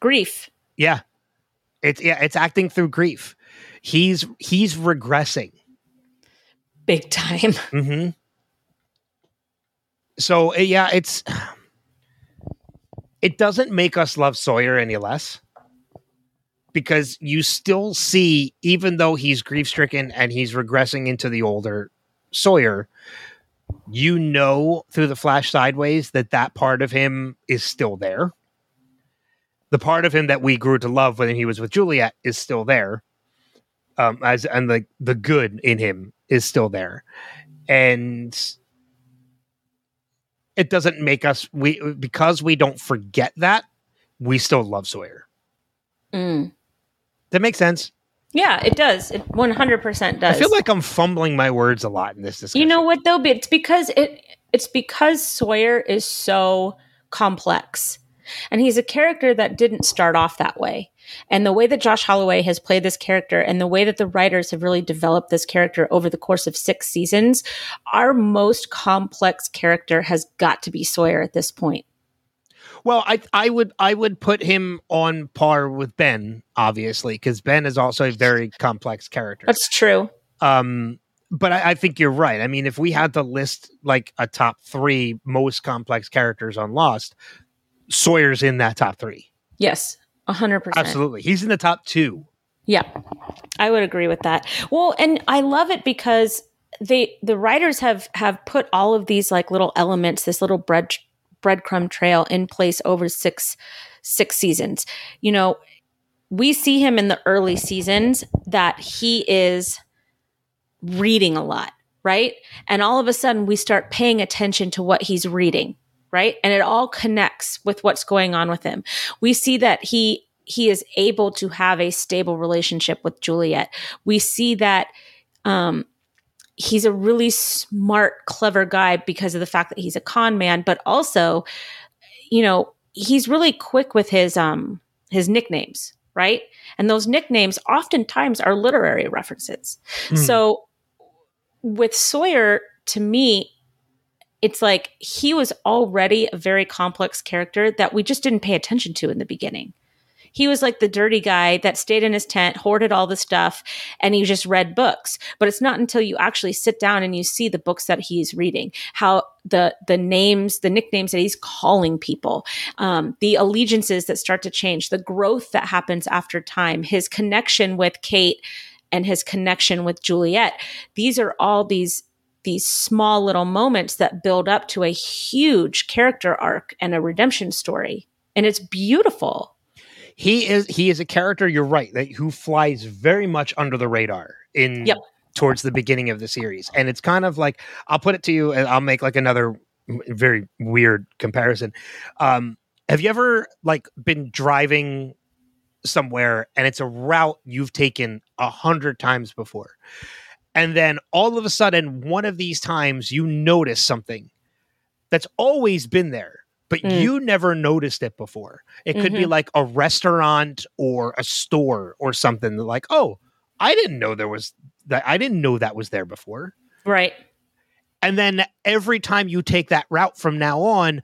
Grief. Yeah. It's yeah, it's acting through grief. He's he's regressing. Big time. hmm So uh, yeah, it's it doesn't make us love Sawyer any less because you still see, even though he's grief stricken and he's regressing into the older Sawyer, you know through the flash sideways that that part of him is still there. The part of him that we grew to love when he was with Juliet is still there. Um, as and the the good in him is still there, and it doesn't make us we because we don't forget that we still love Sawyer. Mm. That makes sense. Yeah, it does. It 100% does. I feel like I'm fumbling my words a lot in this discussion. You know what though? It's because it it's because Sawyer is so complex. And he's a character that didn't start off that way. And the way that Josh Holloway has played this character and the way that the writers have really developed this character over the course of 6 seasons, our most complex character has got to be Sawyer at this point. Well, I I would I would put him on par with Ben, obviously, because Ben is also a very complex character. That's true. Um, but I, I think you're right. I mean, if we had to list like a top three most complex characters on Lost, Sawyer's in that top three. Yes. 100%. Absolutely, he's in the top two. Yeah, I would agree with that. Well, and I love it because they the writers have have put all of these like little elements, this little bread breadcrumb trail in place over six six seasons. You know, we see him in the early seasons that he is reading a lot, right? And all of a sudden we start paying attention to what he's reading, right? And it all connects with what's going on with him. We see that he he is able to have a stable relationship with Juliet. We see that um he's a really smart, clever guy because of the fact that he's a con man, but also, you know, he's really quick with his um his nicknames, right? And those nicknames oftentimes are literary references. Hmm. So with Sawyer, to me, it's like he was already a very complex character that we just didn't pay attention to in the beginning. He was like the dirty guy that stayed in his tent, hoarded all the stuff, and he just read books. But it's not until you actually sit down and you see the books that he's reading, how the the names, the nicknames that he's calling people, um, the allegiances that start to change, the growth that happens after time, his connection with Kate and his connection with Juliet. These are all these these small little moments that build up to a huge character arc and a redemption story. And it's beautiful. He is he is a character you're right that who flies very much under the radar in Yep. towards the beginning of the series. And it's kind of like i'll put it to you and i'll make like another very weird comparison. Um have you ever like been driving somewhere and it's a route you've taken a hundred times before? And then all of a sudden one of these times you notice something that's always been there but Mm. you never noticed it before it could be Mhm. like a restaurant or a store or something like oh i didn't know there was that i didn't know that was there before Right. and then every time you take that route from now on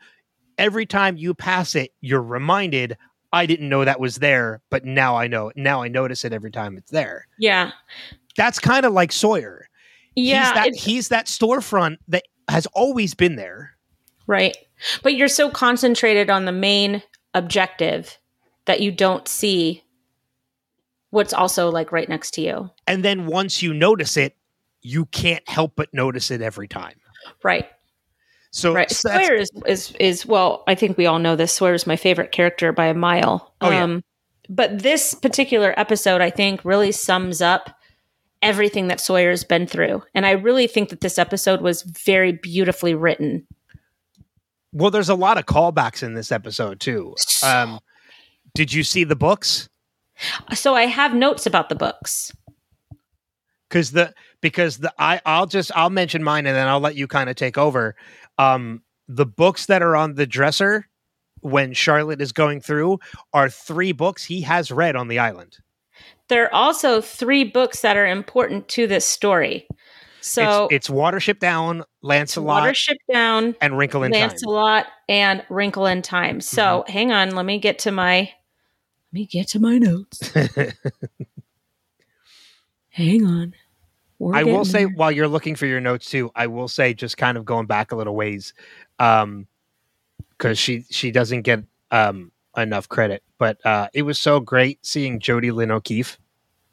every time you pass it you're reminded i didn't know that was there but now i know now i notice it every time it's there Yeah. that's kind of like sawyer Yeah. he's that he's that storefront that has always been there right. But you're so concentrated on the main objective that you don't see what's also like right next to you. and then once you notice it you can't help but notice it every time Right. so Right. so Sawyer is, is is well, I think we all know this. Sawyer is my favorite character by a mile. Oh, yeah. Um but this particular episode I think really sums up everything that Sawyer's been through. And I really think that this episode was very beautifully written. Well, there's a lot of callbacks in this episode too. Um, did you see the books? So I have notes about the books. Because the because the I I'll just I'll mention mine and then I'll let you kind of take over. Um, the books that are on the dresser when Charlotte is going through are three books he has read on the island. There are also three books that are important to this story. So it's, it's Watership Down, Lancelot, Watership Down, and Wrinkle in Time. Lancelot, and Wrinkle in Time. So hang on, let me get to my let me get to my notes. hang on. We're I will say there. while you're looking for your notes too, I will say just kind of going back a little ways, um, because she she doesn't get um enough credit, but uh, it was so great seeing Jodi Lyn O'Keefe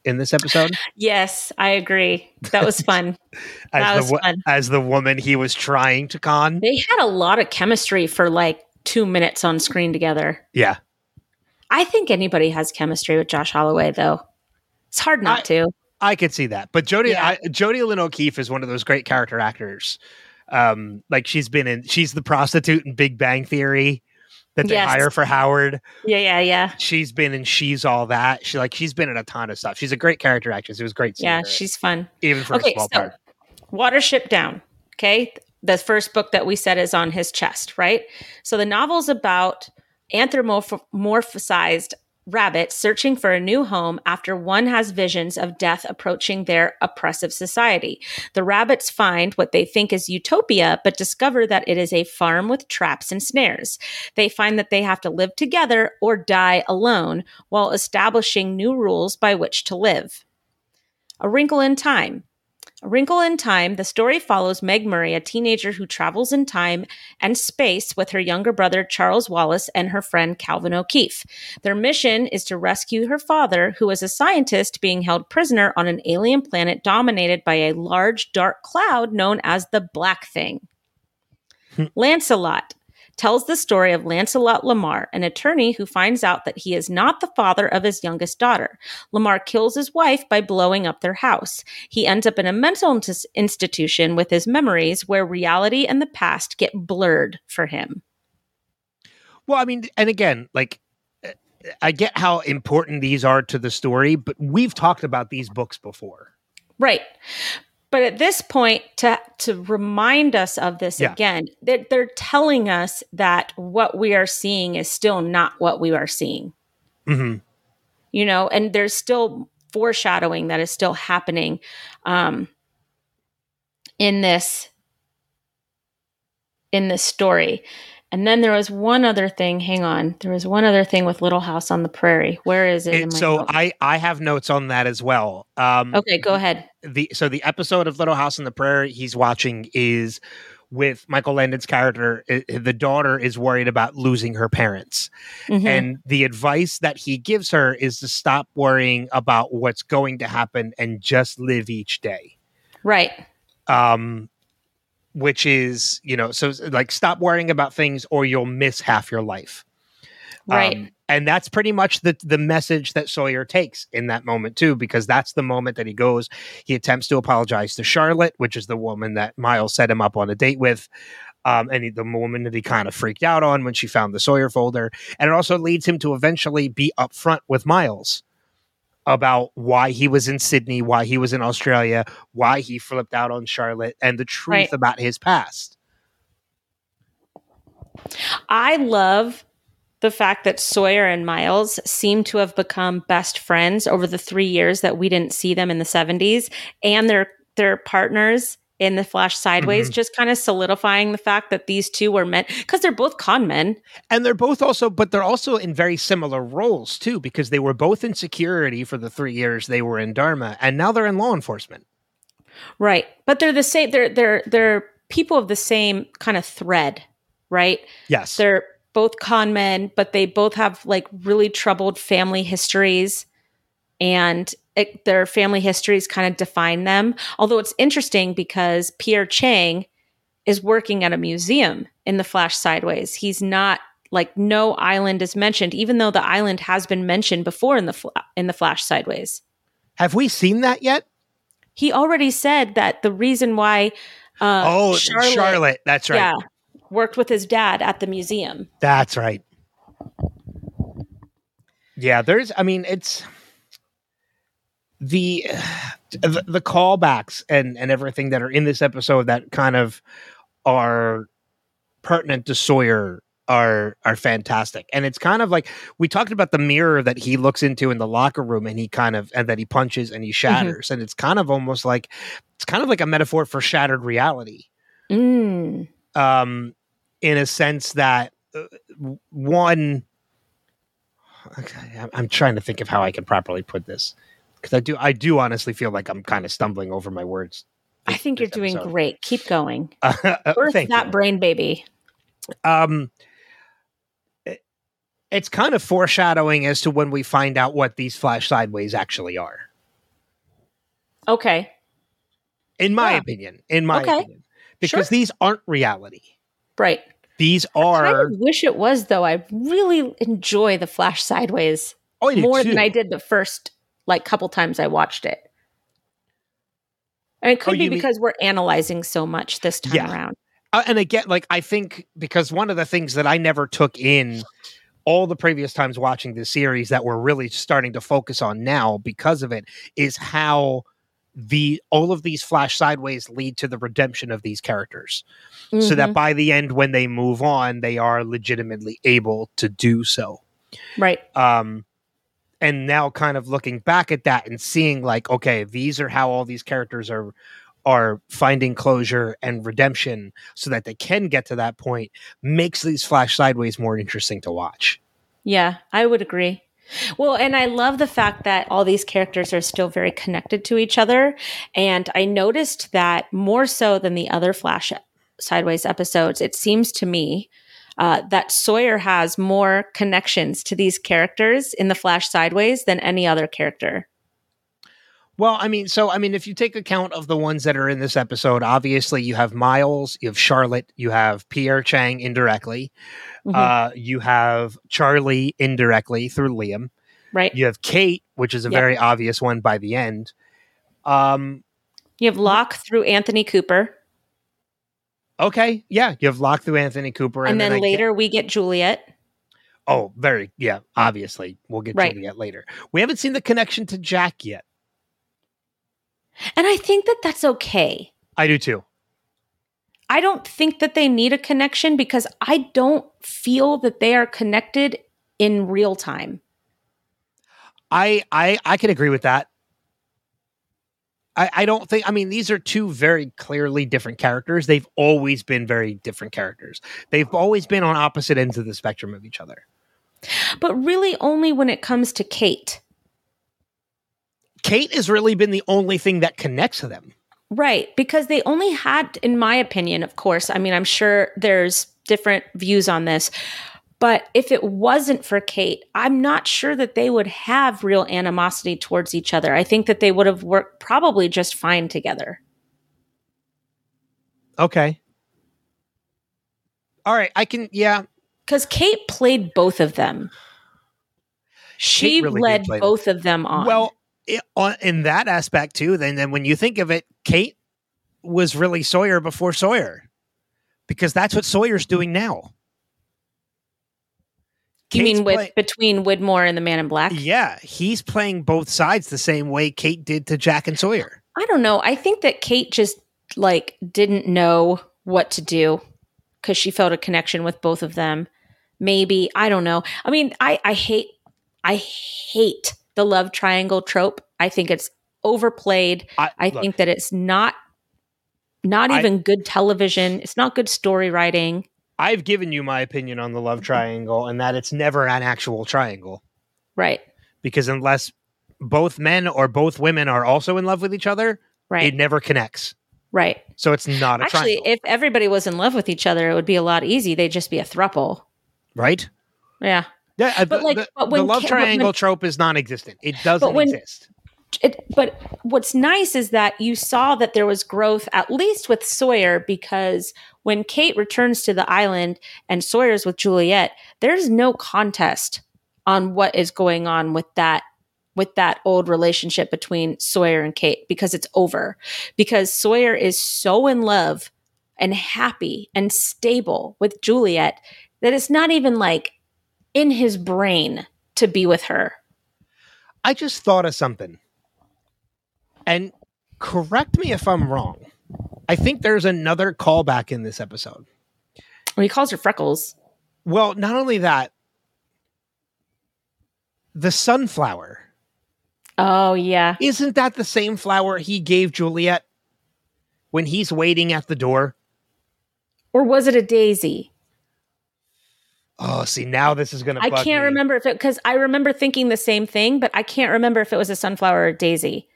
in this episode Yes, I agree. That was fun. that as was the fun. as the woman he was trying to con. They had a lot of chemistry for like two minutes on screen together. Yeah, I think anybody has chemistry with Josh Holloway, though. It's hard not I- to. I could see that. But Jodi Yeah. I, Jodi Lyn O'Keefe is one of those great character actors. Um, like she's been in, she's the prostitute in Big Bang Theory that they Yes. hire for Howard. Yeah, yeah, yeah. she's been in she's all that she like she's been in a ton of stuff she's a great character actress it was great Yeah, her, she's fun. even for Okay, a small so part Watership Down. Okay. The first book that we said is on his chest, right? So the novel's about anthropomorphized rabbits searching for a new home after one has visions of death approaching their oppressive society. The rabbits find what they think is utopia, but discover that it is a farm with traps and snares. They find that they have to live together or die alone while establishing new rules by which to live. A Wrinkle in Time. A Wrinkle in Time, the story follows Meg Murray, a teenager who travels in time and space with her younger brother Charles Wallace and her friend Calvin O'Keefe. Their mission is to rescue her father, who is a scientist being held prisoner on an alien planet dominated by a large dark cloud known as the Black Thing. Hmm. Lancelot tells the story of Lancelot Lamar, an attorney who finds out that he is not the father of his youngest daughter. Lamar kills his wife by blowing up their house. He ends up in a mental ins- institution with his memories where reality and the past get blurred for him. well i mean and again like uh, i get how important these are to the story but we've talked about these books before Right. But at this point, to to remind us of this Yeah. again, they're, they're telling us that what we are seeing is still not what we are seeing. hmm you know and there's still foreshadowing that is still happening um in this in this story and then there was one other thing hang on there was one other thing with little house on the prairie where is it in my so notes? i i have notes on that as well um okay go ahead the so the episode of Little House on the Prairie he's watching is with Michael Landon's character. the daughter is worried about losing her parents, Mhm. and the advice that he gives her is to stop worrying about what's going to happen and just live each day. right Um, which is you know so like stop worrying about things or you'll miss half your life. right Um, and that's pretty much the the message that Sawyer takes in that moment too, because that's the moment that he goes. He attempts to apologize to Charlotte, which is the woman that Miles set him up on a date with, um, and he, the woman that he kind of freaked out on when she found the Sawyer folder. And it also leads him to eventually be upfront with Miles about why he was in Sydney, why he was in Australia, why he flipped out on Charlotte, and the truth Right. about his past. i love the fact that Sawyer and Miles seem to have become best friends over the 3 years that we didn't see them in the 70s and they're they're partners in the Flash Sideways Mhm. just kind of solidifying the fact that these two were meant cuz they're both con men. And they're both also, but they're also in very similar roles too, because they were both in security for the three years they were in Dharma, and now they're in law enforcement. Right. But they're the same they're they're they're people of the same kind of thread, right? Yes. They're both con men, but they both have like really troubled family histories and it, their family histories kind of define them. Although it's interesting because Pierre Chang is working at a museum in the Flash Sideways. He's not like no island is mentioned, even though the island has been mentioned before in the Fla- in the Flash Sideways. Have we seen that yet? He already said that the reason why uh, oh, Charlotte. That's right. yeah, worked with his dad at the museum. That's right. Yeah, there's. I mean, it's the the, callbacks and and everything that are in this episode that kind of are pertinent to Sawyer are are fantastic. And it's kind of like we talked about the mirror that he looks into in the locker room and he kind of and that he punches and he shatters. And it's kind of almost like it's kind of like a metaphor for shattered reality. Mm. Um in a sense that uh, one okay, I'm- I'm trying to think of how I can properly put this because I do I do honestly feel like I'm kind of stumbling over my words. I think you're doing episode. great. Keep going. Uh, Birth thank that you. brain baby. um it- it's kind of foreshadowing as to when we find out what these flash sideways actually are Okay. in my Yeah. opinion in my Okay. opinion because Sure. these aren't reality Right. these I are kind of wish it was though. I really enjoy the Flash Sideways oh, more too. than I did the first like couple times I watched it. And it could Oh, be you mean- because we're analyzing so much this time Yeah. around. Uh, and again like i think because one of the things that i never took in all the previous times watching this series that we're really starting to focus on now because of it is how the all of these flash sideways lead to the redemption of these characters so that Mhm. by the end when they move on they are legitimately able to do so right. um and now kind of looking back at that and seeing like okay these are how all these characters are are finding closure and redemption so that they can get to that point makes these flash sideways more interesting to watch Yeah, I would agree. Well, and I love the fact that all these characters are still very connected to each other. And I noticed that more so than the other Flash Sideways episodes, it seems to me uh, that Sawyer has more connections to these characters in the Flash Sideways than any other character. well i mean so i mean if you take account of the ones that are in this episode obviously you have miles you have charlotte you have pierre chang indirectly Mhm. uh you have charlie indirectly through liam right? you have kate which is a Yep. very obvious one by the end um You have Locke through Anthony Cooper. Okay, yeah, you have Locke through Anthony Cooper, And, then, I get- later we get Juliet. oh, very yeah. Obviously, we'll get Right. Juliet later. We haven't seen the connection to Jack yet. And I think that that's okay. I do too. I don't think that they need a connection because I don't feel that they are connected in real time. I I I can agree with that. I, I don't think I mean these are two very clearly different characters. They've always been very different characters. They've always been on opposite ends of the spectrum of each other. But really only when it comes to Kate. Kate has really been the only thing that connects them. Right, because they only had in my opinion, of course. I mean, I'm sure there's different views on this. But if it wasn't for Kate, I'm not sure that they would have real animosity towards each other. I think that they would have worked probably just fine together. Okay. All right, I can yeah, Because Kate played both of them. She really led play them. both of them on. Well, i on, in that aspect too, then then when you think of it, Kate was really Sawyer before Sawyer, because that's what Sawyer's doing now. You mean with play- between Widmore and the Man in Black? yeah, he's playing both sides the same way Kate did to Jack and Sawyer. I don't know. I think that Kate just like didn't know what to do because she felt a connection with both of them. Maybe I don't know. I mean, I I hate I hate the love triangle trope. I think it's overplayed. I, I look, think that it's not not I- even good television. It's not good story writing. I've given you my opinion on the love triangle, and that it's never an actual triangle Right. because unless both men or both women are also in love with each other, Right. it never connects. right. So it's not a Actually, triangle, if everybody was in love with each other, it would be a lot easy. They'd just be a thruple. right? Yeah. Yeah, uh, But, the, like, the- but the love Ka- but when- triangle trope is non-existent. It doesn't when- exist. it, but what's nice is that you saw that there was growth at least with Sawyer because when Kate returns to the island and Sawyer's with Juliet, there's no contest on what is going on with that with that old relationship between Sawyer and Kate because it's over. Because Sawyer is so in love and happy and stable with Juliet that it's not even like in his brain to be with her. I just thought of something. And correct me if I'm wrong. I think there's another callback in this episode. Well, he calls her Freckles. Well, not only that, the sunflower. Oh, yeah. Isn't that the same flower he gave Juliet when he's waiting at the door? Or was it a daisy? Oh, see, now this is going to I can't me. remember if it, because I remember thinking the same thing, but I can't remember if it was a sunflower or a daisy.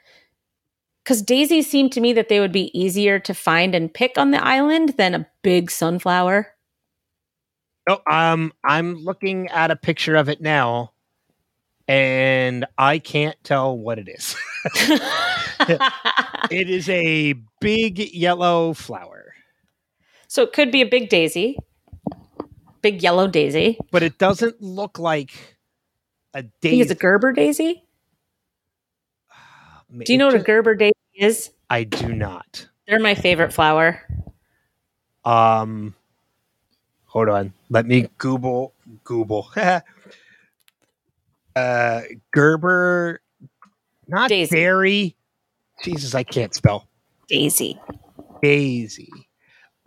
Because daisies seem to me that they would be easier to find and pick on the island than a big sunflower. Oh, um, I'm looking at a picture of it now, and I can't tell what it is. it is a big yellow flower, so it could be a big daisy, big yellow daisy. but it doesn't look like a daisy. Is a Gerber daisy. Do you know what a Gerber daisy is? I do not. They're my favorite flower. Um, hold on. Let me Google Google. uh, Gerber, not Daisy. dairy. Jesus, I can't spell. Daisy. Daisy.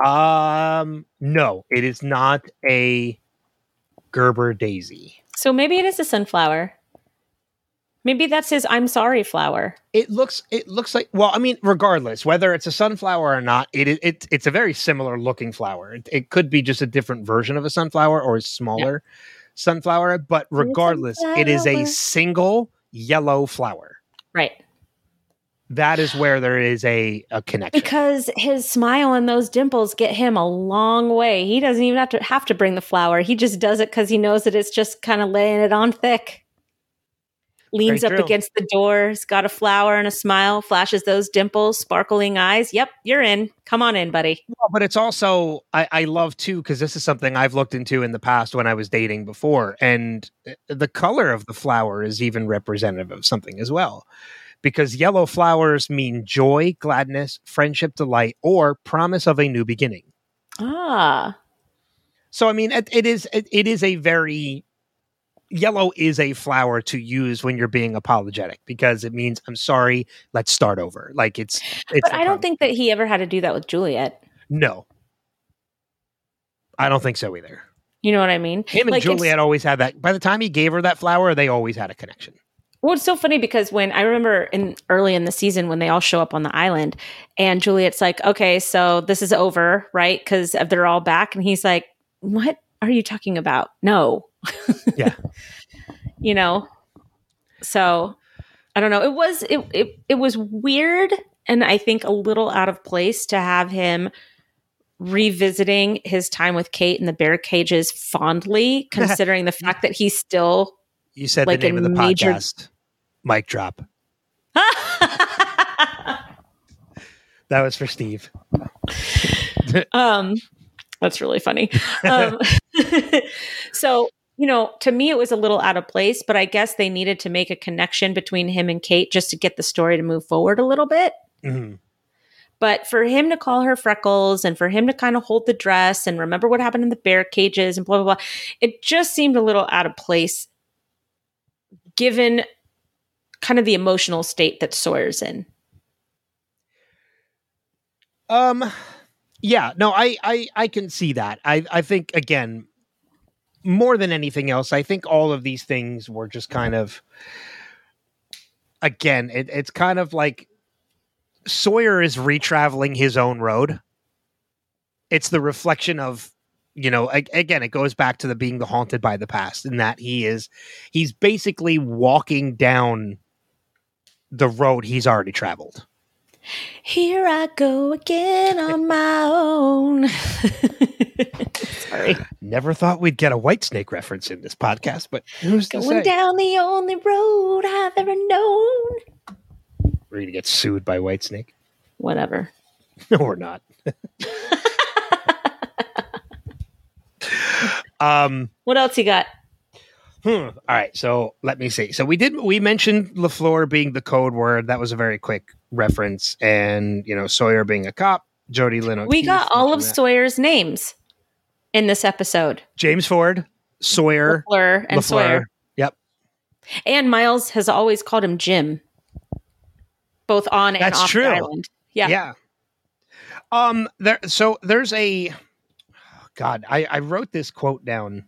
Um, no, it is not a Gerber daisy. So maybe it is a sunflower. Maybe that's his I'm sorry flower. It looks it looks like well, I mean, regardless whether it's a sunflower or not, it it, it it's a very similar looking flower. It, it could be just a different version of a sunflower or a smaller sunflower, but regardless, it is a single yellow flower. Right. That is where there is a a connection. Because his smile and those dimples get him a long way. He doesn't even have to have to bring the flower. He just does it because he knows that it's just kind of laying it on thick. Leans Very up true. against the door, has got a flower and a smile, flashes those dimples, sparkling eyes. Yep, you're in. Come on in, buddy. Well, but it's also I, I love too because this is something I've looked into in the past when I was dating before, and uh, the color of the flower is even representative of something as well. Because yellow flowers mean joy, gladness, friendship, delight, or promise of a new beginning. Ah, So I mean, it, it is it, it is a very yellow is a flower to use when you're being apologetic because it means I'm sorry. Let's start over. Like it's it's. but I don't prom- think that he ever had to do that with Juliet. no. I don't think so either. You know what I mean? Him and Like, it's- Juliet always had that. By the time he gave her that flower, they always had a connection. Well, it's so funny because when I remember in early in the season when they all show up on the island, and Juliet's like, "Okay, so this is over, right? Because they're all back," and he's like, "What are you talking about? No." Yeah. you know. So I don't know. It was it it it was weird, and I think a little out of place to have him revisiting his time with Kate in the bear cages fondly, considering the fact that he's still You said Like the name of the major- podcast. Mic drop. That was for Steve. um that's really funny um so you know to me it was a little out of place but i guess they needed to make a connection between him and kate just to get the story to move forward a little bit Mhm. but for him to call her freckles and for him to kind of hold the dress and remember what happened in the bear cages and blah blah blah it just seemed a little out of place given kind of the emotional state that sawyer's in Um, yeah, no, I, I, I can see that. I, I think again, more than anything else, I think all of these things were just kind of, again, it, it's kind of like Sawyer is retraveling his own road. It's the reflection of, you know, a- again, it goes back to the being the haunted by the past, in that he is, he's basically walking down the road he's already traveled. Here I go again on my own. Sorry. Never thought we'd get a Whitesnake reference in this podcast, but who's Going down the only road I've ever known. We're gonna get sued by Whitesnake. Whatever. No, we're not. um. What else you got? Hmm, All right. So let me see. So we did. We mentioned Lafleur being the code word. That was a very quick reference, and you know Sawyer being a cop. Jodi Lyn. We got all of that. Sawyer's names in this episode. James Ford, Sawyer, Lafleur and LaFleur. Sawyer. Yep. And Miles has always called him Jim, both on and That's off true. the island. Yeah. Yeah. Um. There. So there's a. God, I I wrote this quote down,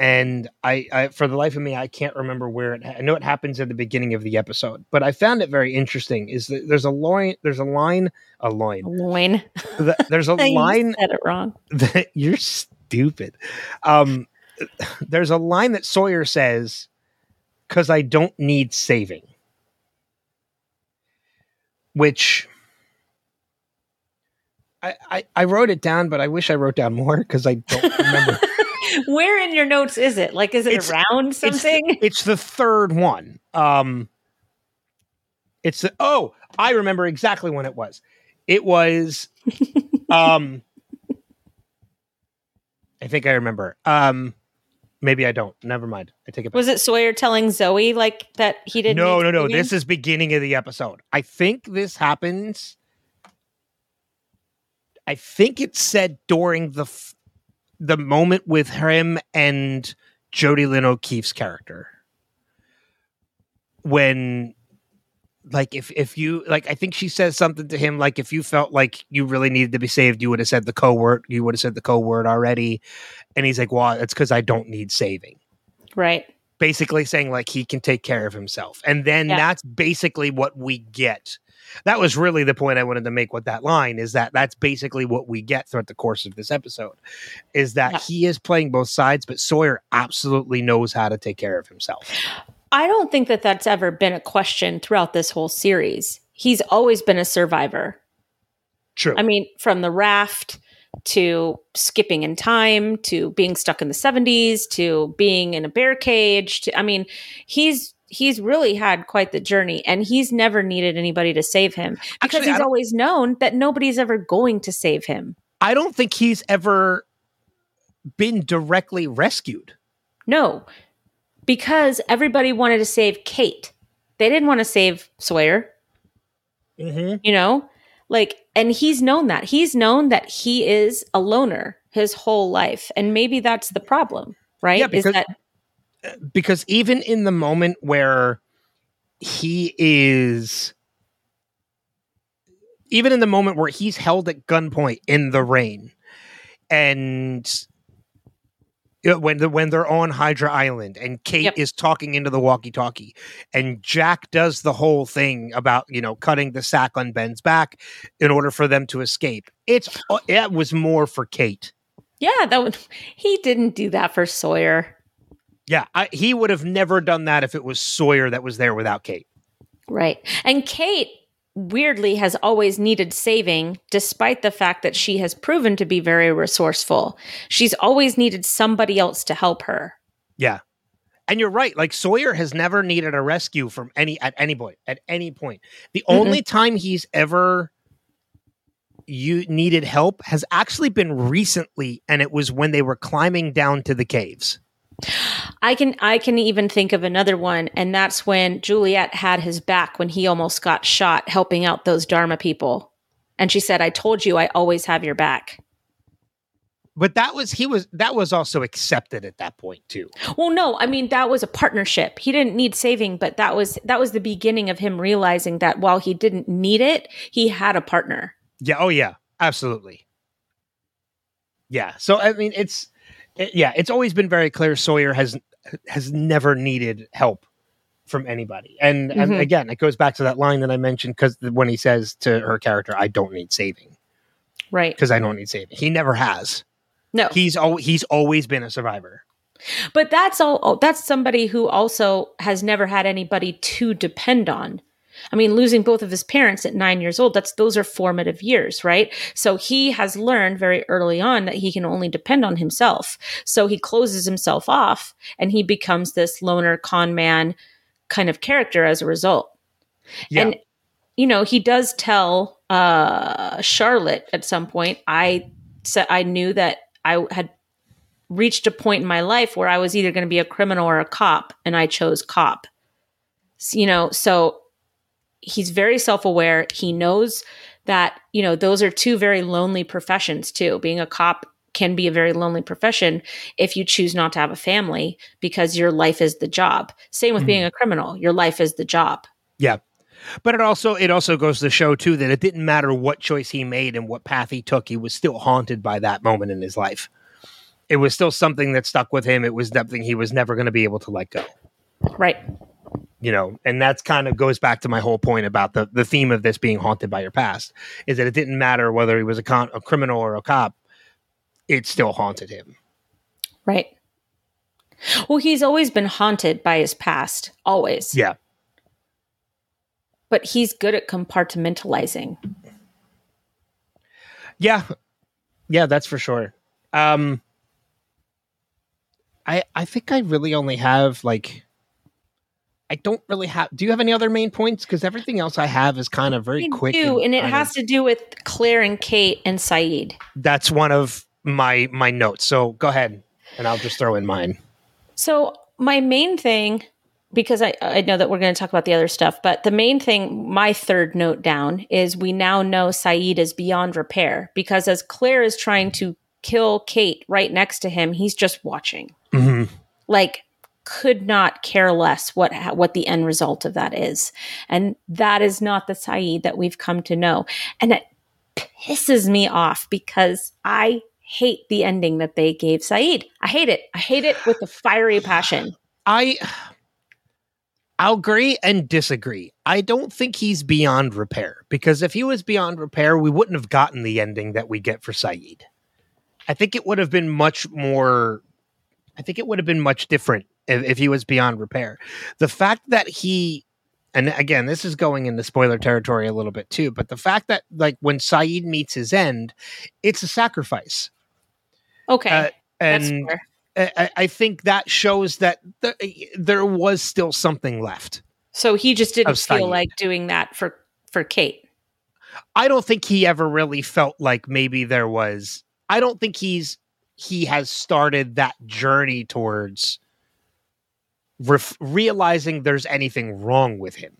and I, I for the life of me I can't remember where it. I know it happens at the beginning of the episode, but I found it very interesting. Is that there's a line. There's a line. A line. Loin. th- There's a line said it wrong. that you're stupid. Um. There's a line that Sawyer says, "Cause I don't need saving," which. I, I, I wrote it down, but I wish I wrote down more because I don't remember. Where in your notes is it? Like, is it It's- around something? it's the third one. Um, it's the, oh, I remember exactly when it was. It was, um, I think I remember. Um, maybe I don't. Never mind. I take it back. Was it Sawyer telling Zoe like that he didn't? no, no, no. This is beginning of the episode. I think this happens. I think it said during the f- the moment with him and Jodi Lyn O'Keefe's character when like if if you like I think she says something to him like if you felt like you really needed to be saved you would have said the code word you would have said the code word already and he's like well it's because I don't need saving right. basically saying like he can take care of himself. And then Yeah. that's basically what we get. That was really the point I wanted to make with that line is that that's basically what we get throughout the course of this episode is that Yeah. he is playing both sides but Sawyer absolutely knows how to take care of himself. I don't think that that's ever been a question throughout this whole series. He's always been a survivor. True. I mean, from the raft to skipping in time to being stuck in the 70s to being in a bear cage to I mean, he's he's really had quite the journey and he's never needed anybody to save him because Actually, he's always known that nobody's ever going to save him. I don't think he's ever been directly rescued. No. Because everybody wanted to save Kate. They didn't want to save Sawyer. Mm-hmm. you know like and he's known that he's known that he is a loner his whole life and maybe that's the problem right Yeah, is because- that because even in the moment where he is even in the moment where he's held at gunpoint in the rain and uh, when the when they're on Hydra Island and Kate Yep. is talking into the walkie-talkie and Jack does the whole thing about you know cutting the sack on Ben's back in order for them to escape. It's uh, it was more for Kate. yeah that would he didn't do that for sawyer Yeah, I, he would have never done that if it was Sawyer that was there without Kate. right and kate weirdly has always needed saving despite the fact that she has proven to be very resourceful she's always needed somebody else to help her Yeah. And you're right. Like Sawyer has never needed a rescue from any at any point. At any point. The Mm-mm. only time he's ever you needed help has actually been recently, and it was when they were climbing down to the caves. I can I can even think of another one, and that's when Juliet had his back when he almost got shot helping out those Dharma people. And she said, I told you I always have your back. But that was he was that was also accepted at that point too. Well, no, I mean that was a partnership. He didn't need saving, but that was that was the beginning of him realizing that while he didn't need it, he had a partner. Yeah. Oh yeah. Absolutely. Yeah. So I mean, it's it, yeah. It's always been very clear. Sawyer has has never needed help from anybody, and and Mhm. again, it goes back to that line that I mentioned because when he says to her character, "I don't need saving," Right. because I don't need saving. He never has. No. He's al- he's always been a survivor. But that's all oh, that's somebody who also has never had anybody to depend on. I mean, losing both of his parents at 9 years old, that's those are formative years, right? So he has learned very early on that he can only depend on himself. So he closes himself off and he becomes this loner con man kind of character as a result. Yeah. And you know, he does tell uh Charlotte at some point, I said I knew that I had reached a point in my life where I was either going to be a criminal or a cop, and I chose cop. You know, so he's very self aware. He knows that you know those are two very lonely professions too being a cop can be a very lonely profession if you choose not to have a family because your life is the job same with Mhm. being a criminal your life is the job Yeah. But it also it also goes to show too that it didn't matter what choice he made and what path he took, he was still haunted by that moment in his life. It was still something that stuck with him. It was something he was never going to be able to let go. right You know, and that's kind of goes back to my whole point about the the theme of this being haunted by your past is that it didn't matter whether he was a con- a criminal or a cop, it still haunted him. right well he's always been haunted by his past always Yeah. but he's good at compartmentalizing Yeah. Yeah, that's for sure. Um I I think I really only have like I don't really have Do you have any other main points cuz everything else I have is kind of very I quick do, and it has of- to do with claire and kate and Sayid That's one of my my notes. So go ahead and I'll just throw in mine. So my main thing, because I, I know that we're going to talk about the other stuff, but the main thing, my third note down is we now know Sayid is beyond repair because as Claire is trying to kill Kate right next to him, he's just watching. Mhm. Like could not care less what what the end result of that is. And that is not the Sayid that we've come to know. And it pisses me off because I hate the ending that they gave Sayid. I hate it. I hate it with a fiery passion. I I'll agree and disagree. I don't think he's beyond repair because if he was beyond repair, we wouldn't have gotten the ending that we get for Sayid. I think it would have been much more. I think it would have been much different if, if he was beyond repair. The fact that he, and again, this is going into spoiler territory a little bit too, but the fact that like when Sayid meets his end, it's a sacrifice. Okay. Uh, and. I, I- think that shows that th- there was still something left. So he just didn't feel like doing that for for Kate. I don't think he ever really felt like maybe there was. I don't think he's he has started that journey towards ref- realizing there's anything wrong with him.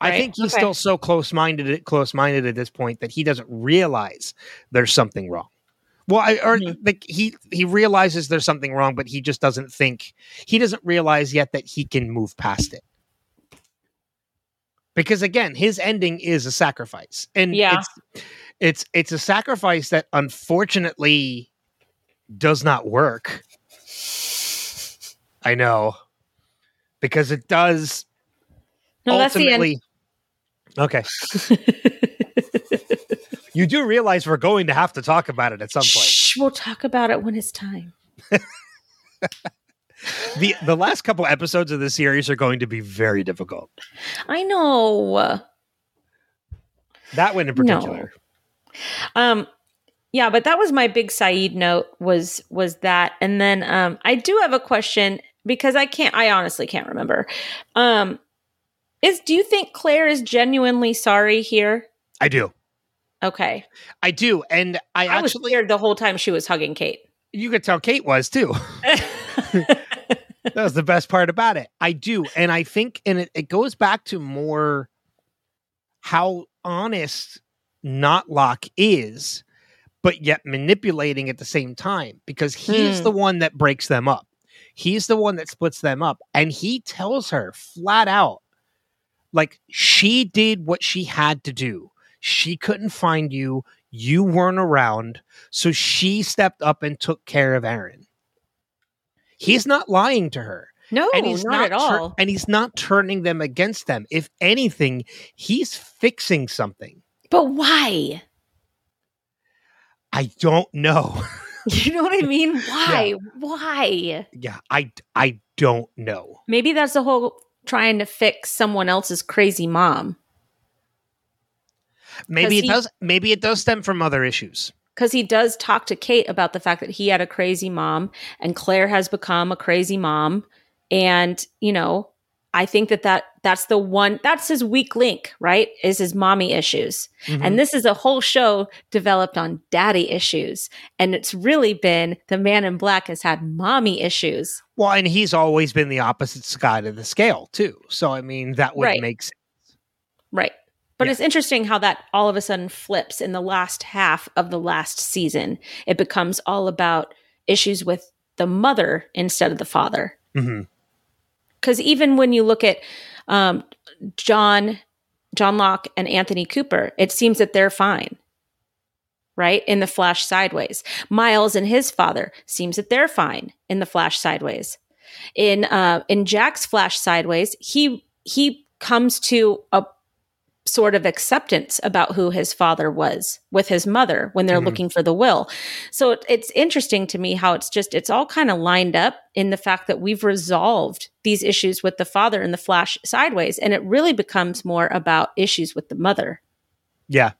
I think he's okay. still so close minded, close minded at this point that he doesn't realize there's something wrong. Well, I, or Mhm. like he he realizes there's something wrong, but he just doesn't think he doesn't realize yet that he can move past it. Because again, his ending is a sacrifice, and Yeah. it's it's it's a sacrifice that unfortunately does not work. I know because it does No, that's the ultimately. Okay, you do realize we're going to have to talk about it at some point. Shh, we'll talk about it when it's time. the The last couple episodes of the series are going to be very difficult. I know. That one in particular. No. Um yeah, but that was my big Sayid note was was that. And then um I do have a question because I can't I honestly can't remember. Um is do you think Claire is genuinely sorry here? I do, Okay. I do, and I, I, was actually scared the whole time she was hugging Kate. you could tell Kate was too. that was the best part about it. I do. And I think, and it, it goes back to more how honest Knotlock is, but yet manipulating at the same time because he's Hmm. the one that breaks them up. He's the one that splits them up. And he tells her flat out, like, she did what she had to do. She couldn't find you. You weren't around. So she stepped up and took care of Aaron. He's not lying to her. no, and he's not, at tur- all. and he's not turning them against them. If anything, he's fixing something. But why? I don't know. You know what I mean? Why? Why? yeah, I I don't know. Maybe that's the whole trying to fix someone else's crazy mom. Maybe it he- does. Maybe it does stem from other issues. Because he does talk to Kate about the fact that he had a crazy mom and Claire has become a crazy mom. And, you know, I think that, that that's the one, that's his weak link, right? Is his mommy issues. Mhm. And this is a whole show developed on daddy issues. And it's really been the man in black has had mommy issues. well, and he's always been the opposite side of the scale too. So I mean, that would Right. make sense. Right. But Yeah. it's interesting how that all of a sudden flips in the last half of the last season. It becomes all about issues with the mother instead of the father. Mhm. Because even when you look at um, John, John Locke, and Anthony Cooper, it seems that they're fine. Right in the flash sideways. Miles and his father seems that they're fine in the flash sideways. In uh, in Jack's flash sideways, he he comes to a sort of acceptance about who his father was with his mother when they're Mhm. looking for the will. So it- it's interesting to me how it's just it's all kind of lined up in the fact that we've resolved these issues with the father in the flash sideways and it really becomes more about issues with the mother. Yeah.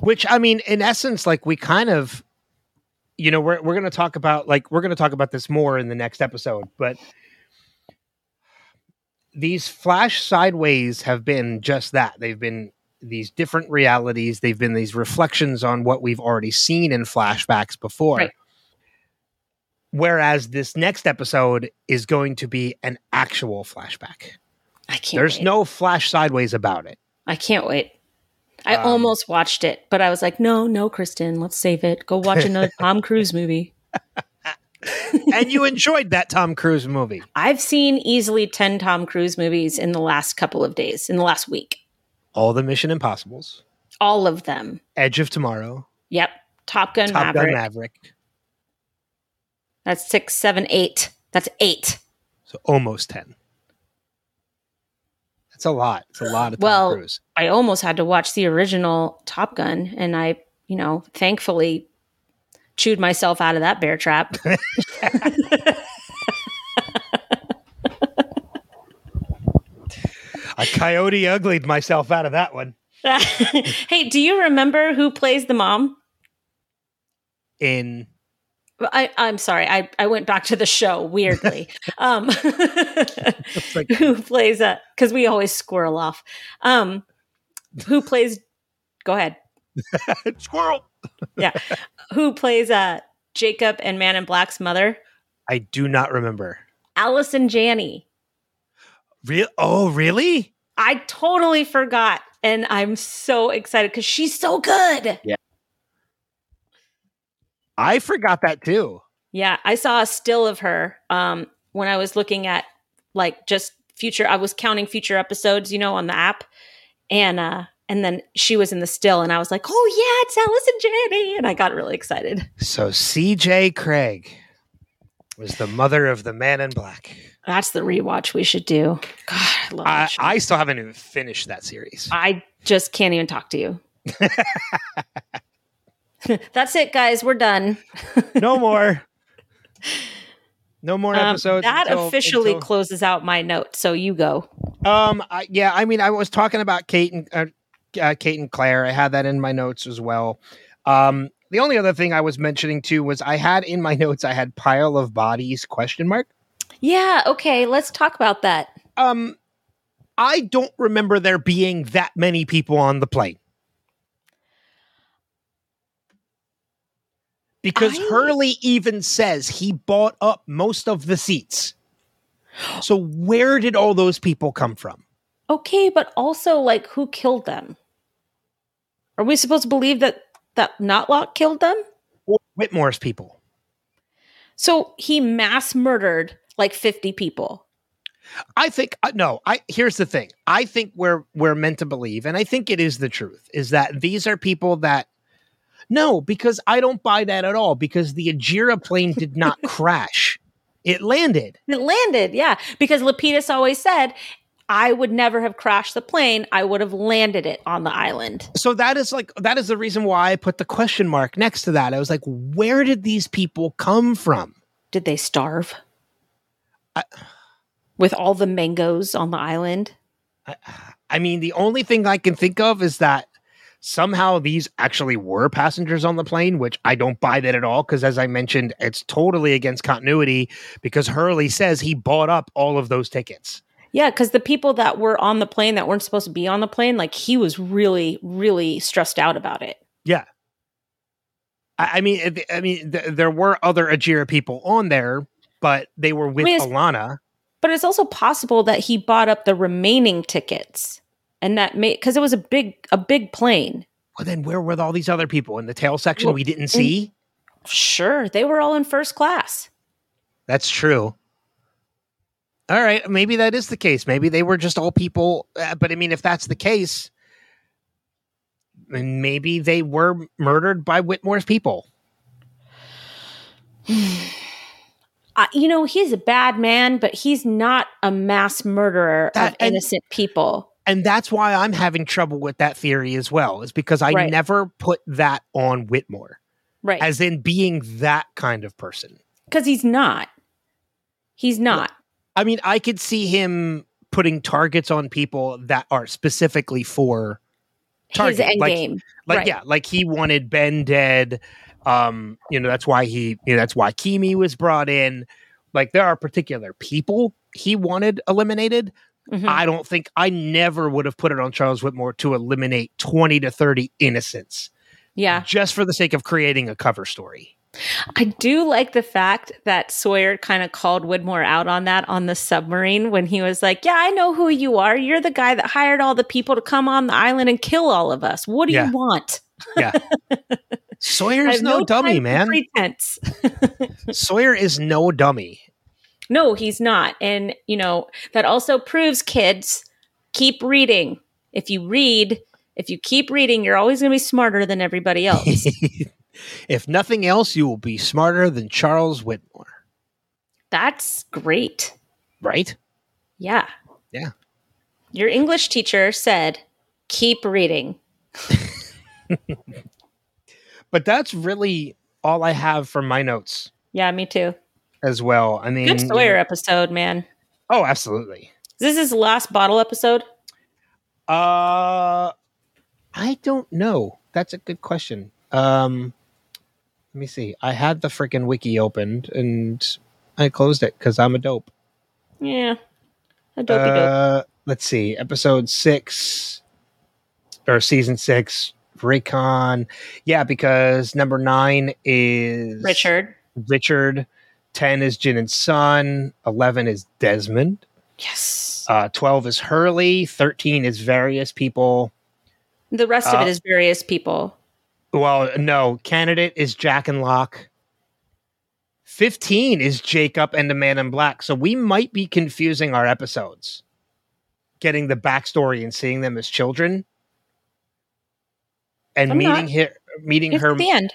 Which I mean, in essence, like we kind of, you know, we're we're gonna talk about like we're gonna talk about this more in the next episode, but these flash sideways have been just that. They've been these different realities. They've been these reflections on what we've already seen in flashbacks before. Right. Whereas this next episode is going to be an actual flashback. I can't There's wait. no flash sideways about it. I can't wait. I Um, almost watched it, but I was like, no, no, Kristin, let's save it. Go watch another Tom Cruise movie. And you enjoyed that Tom Cruise movie. I've seen easily 10 Tom Cruise movies in the last couple of days, in the last week. All the Mission Impossibles, All of them. Edge of Tomorrow, Yep. Top Gun Top Maverick. Gun Maverick. That's six, seven, eight. That's eight. So almost 10. That's a lot. It's a lot of Tom Well, Cruise. I almost had to watch the original Top Gun, and I, you know, thankfully chewed myself out of that bear trap. I coyote uglied myself out of that one. hey, do you remember who plays the mom? In I, I'm sorry, I, I went back to the show weirdly. um, like- who plays a? Because we always squirrel off. Um, who plays? Go ahead. Squirrel. Who plays uh, Jacob and Man in Black's mother? I do not remember. Allison Janney. Real? Oh, really? I totally forgot, and I'm so excited because she's so good. Yeah. I forgot that too. Yeah, I saw a still of her um, when I was looking at like just future. I was counting future episodes, you know, on the app, and uh, and then she was in the still, and I was like, oh yeah, it's Allison Janney and I got really excited. So C.J. Cregg was the mother of the Man in Black. That's the rewatch we should do. God, I love I. I still haven't even finished that series. I just can't even talk to you. That's it, guys. We're done. no more. No more Um, episodes. that until- officially until- closes out my note. So you go. Um, I, yeah, I mean, I was talking about Kate and uh, uh, Kate and Claire. I had that in my notes as well. Um, the only other thing I was mentioning too was I had in my notes I had pile of bodies question mark. Yeah. Okay. Let's talk about that. Um, I don't remember there being that many people on the plane. Because I- Hurley even says he bought up most of the seats. So where did all those people come from? Okay, but also like who killed them? Are we supposed to believe that that Notlock killed them? Widmore's people. So he mass murdered like 50 people. I think uh, no. I here's the thing. I think we're we're meant to believe, and I think it is the truth, is that these are people that no, because I don't buy that at all. Because the Ajira plane did not crash; it landed. It landed, yeah, because Lapidus always said, I would never have crashed the plane. I would have landed it on the island. So that is like that is the reason why I put the question mark next to that. I was like, where did these people come from? Did they starve? I- With all the mangoes on the island? I, I mean, the only thing I can think of is that somehow these actually were passengers on the plane, which I don't buy that at all. Because as I mentioned, it's totally against continuity because Hurley says he bought up all of those tickets. Yeah, because the people that were on the plane that weren't supposed to be on the plane, like he was really, really stressed out about it. Yeah. I, I mean, I mean, th- there were other Ajira people on there, but they were with mean, Ilana. But it's also possible that he bought up the remaining tickets and that made because it was a big a big plane. Well, then where were all these other people in the tail section Well, we didn't see? Sure, they were all in first class. That's true. All right, maybe that is the case. Maybe they were just all people. Uh, but I mean, if that's the case, then maybe they were murdered by Widmore's people. Uh, you know, he's a bad man, but he's not a mass murderer That- of and- innocent people. And that's why I'm having trouble with that theory as well, is because I Right. never put that on Whitmore Right. as in being that kind of person. Because he's not. He's not. I mean, I could see him putting targets on people that are specifically for His target, end like- game. like Right. yeah like he wanted ben dead um you know that's why he you know that's why Keamy was brought in like there are particular people he wanted eliminated Mhm. i don't think i never would have put it on Charles Widmore to eliminate 20 to 30 innocents yeah. just for the sake of creating a cover story I do like the fact that Sawyer kind of called Widmore out on that on the submarine when he was like, Yeah, I know who you are. You're the guy that hired all the people to come on the island and kill all of us. What do Yeah. you want? yeah sawyer's have no, dummy man Pretense. sawyer is no dummy No, he's not. And, you know, that also proves kids keep reading. If you read, if you keep reading, you're always going to be smarter than everybody else. if nothing else you will be smarter than Charles Widmore That's great. right Yeah. Yeah. Your English teacher said, keep reading. but that's really all i have for my notes Yeah, me too. as well. I mean, Good Sawyer episode, man. oh, absolutely. Is this his last bottle episode? Uh, I don't know. That's a good question. Um, let me see. I had the freaking wiki opened and I closed it because I'm a dope. Yeah. A dopey dope. Uh, let's see. Episode six or season six, Recon. Yeah, because number nine is Richard. Richard. Ten is Jin and Sun. Eleven is Desmond. Yes. Uh, 12 is Hurley. 13 is various people. The rest of uh, it is various people. Well, no, candidate is Jack and Locke. 15 is Jacob and the Man in Black. So we might be confusing our episodes, getting the backstory and seeing them as children. And I'm meeting not. her, meeting It's her. the end.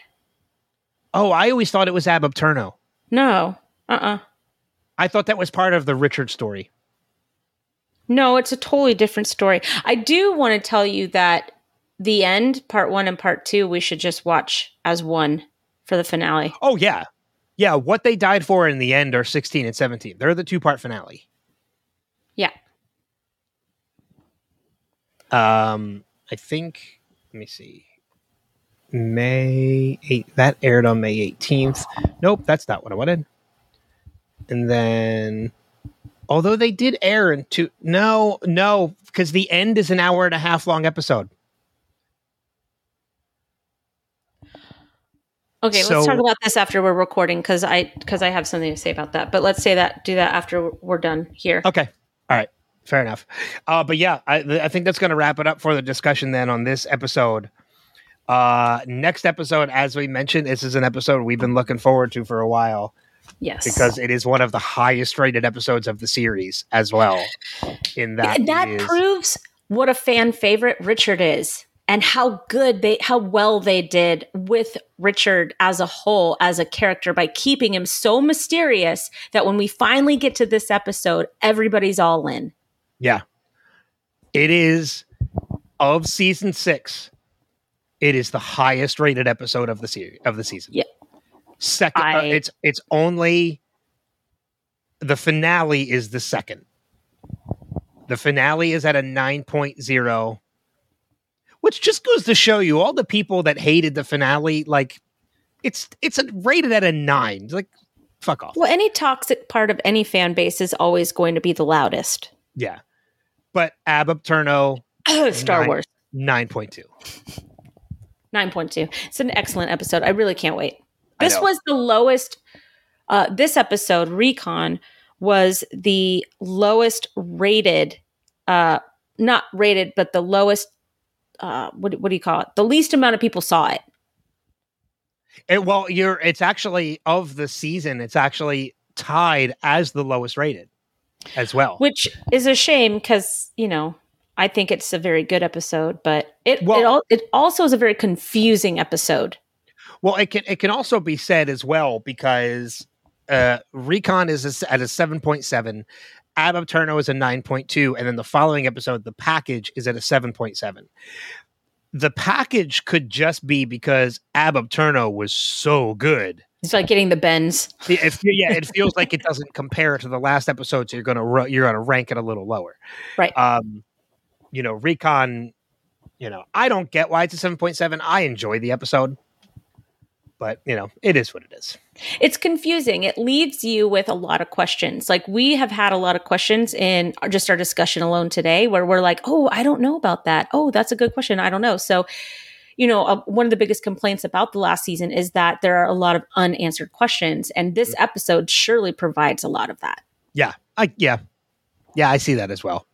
Oh, I always thought it was Ab Aeterno. No. Uh-uh. I thought that was part of the Richard story. No, it's a totally different story. I do want to tell you that the end, part one and part two, we should just watch as one for the finale. Oh, yeah. Yeah, what they died for in the end are 16 and 17. They're the two part finale. Yeah. Um, I think. Let me see. May 8th. That aired on May 18th. Nope, that's not what I wanted. And then, although they did air in two. No, no, because the end is an hour and a half long episode. Okay, So- let's talk about this after we're recording because I because I have something to say about that. But let's say that do that after we're done here. Okay. All right. Fair enough. Uh, but yeah, I, I think that's going to wrap it up for the discussion then on this episode. Uh, next episode, as we mentioned, this is an episode we've been looking forward to for a while. Yes, because it is one of the highest rated episodes of the series as well. In that, that, is- proves what a fan favorite Richard is and how good they how well they did with Richard as a whole as a character by keeping him so mysterious that when we finally get to this episode everybody's all in. yeah, it is of season six. It is the highest rated episode of the series of the season. Yeah. second. uh, it's it's only the finale is the second. The finale is at a 9.0, which just goes to show you all the people that hated the finale. Like, it's it's rated at a nine. It's Like, fuck off. Well, any toxic part of any fan base is always going to be the loudest. Yeah. But Ab Aeterno, Star Nine. Wars 9.2. 9.2. It's an excellent episode. I really can't wait. This was the lowest uh this episode Recon was the lowest rated uh not rated, but the lowest. Uh, what what do you call it? The least amount of people saw it. It, well, you're. It's actually of the season. It's actually tied as the lowest rated, as well. which is a shame because you know I think it's a very good episode, but it Well- it, al- it also is a very confusing episode. Well, it can it can also be said as well because uh, Recon is at a seven point seven, Ab Aeterno is a nine point two, and then the following episode, the package is at a seven point seven. The package could just be because Ab Aeterno was so good. It's like getting the bends. It yeah, it feels like it doesn't compare to the last episode, so you're gonna you're gonna rank it a little lower, Right. Um, you know, Recon. You know, I don't get why it's a seven point seven. I enjoy the episode, but you know, it is what it is. It's confusing. It leaves you with a lot of questions. Like we have had a lot of questions in just our discussion alone today, where we're like, "Oh, I don't know about that. Oh, that's a good question. I don't know." So, you know, uh, one of the biggest complaints about the last season is that there are a lot of unanswered questions, and this episode surely provides a lot of that. Yeah, I yeah, yeah, I see that as well.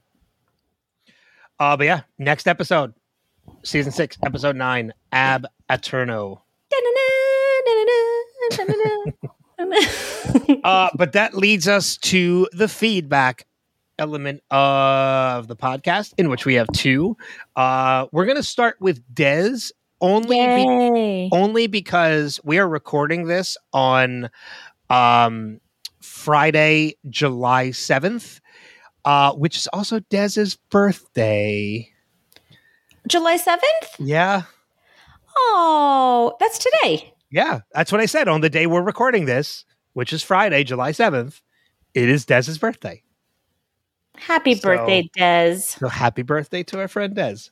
Uh, but yeah, next episode, season six, episode nine, Ab Aeterno. Uh, but that leads us to the feedback element of the podcast, in which we have two. Uh, we're gonna start with Dez only. Be- only because we are recording this on um, Friday, July 7th, uh, which is also Dez's birthday. July 7th? Yeah. Oh, that's today. Yeah. That's what I said on the day we're recording this, which is Friday, July 7th. It is Dez's birthday. Happy So- birthday, Dez. So happy birthday to our friend Dez.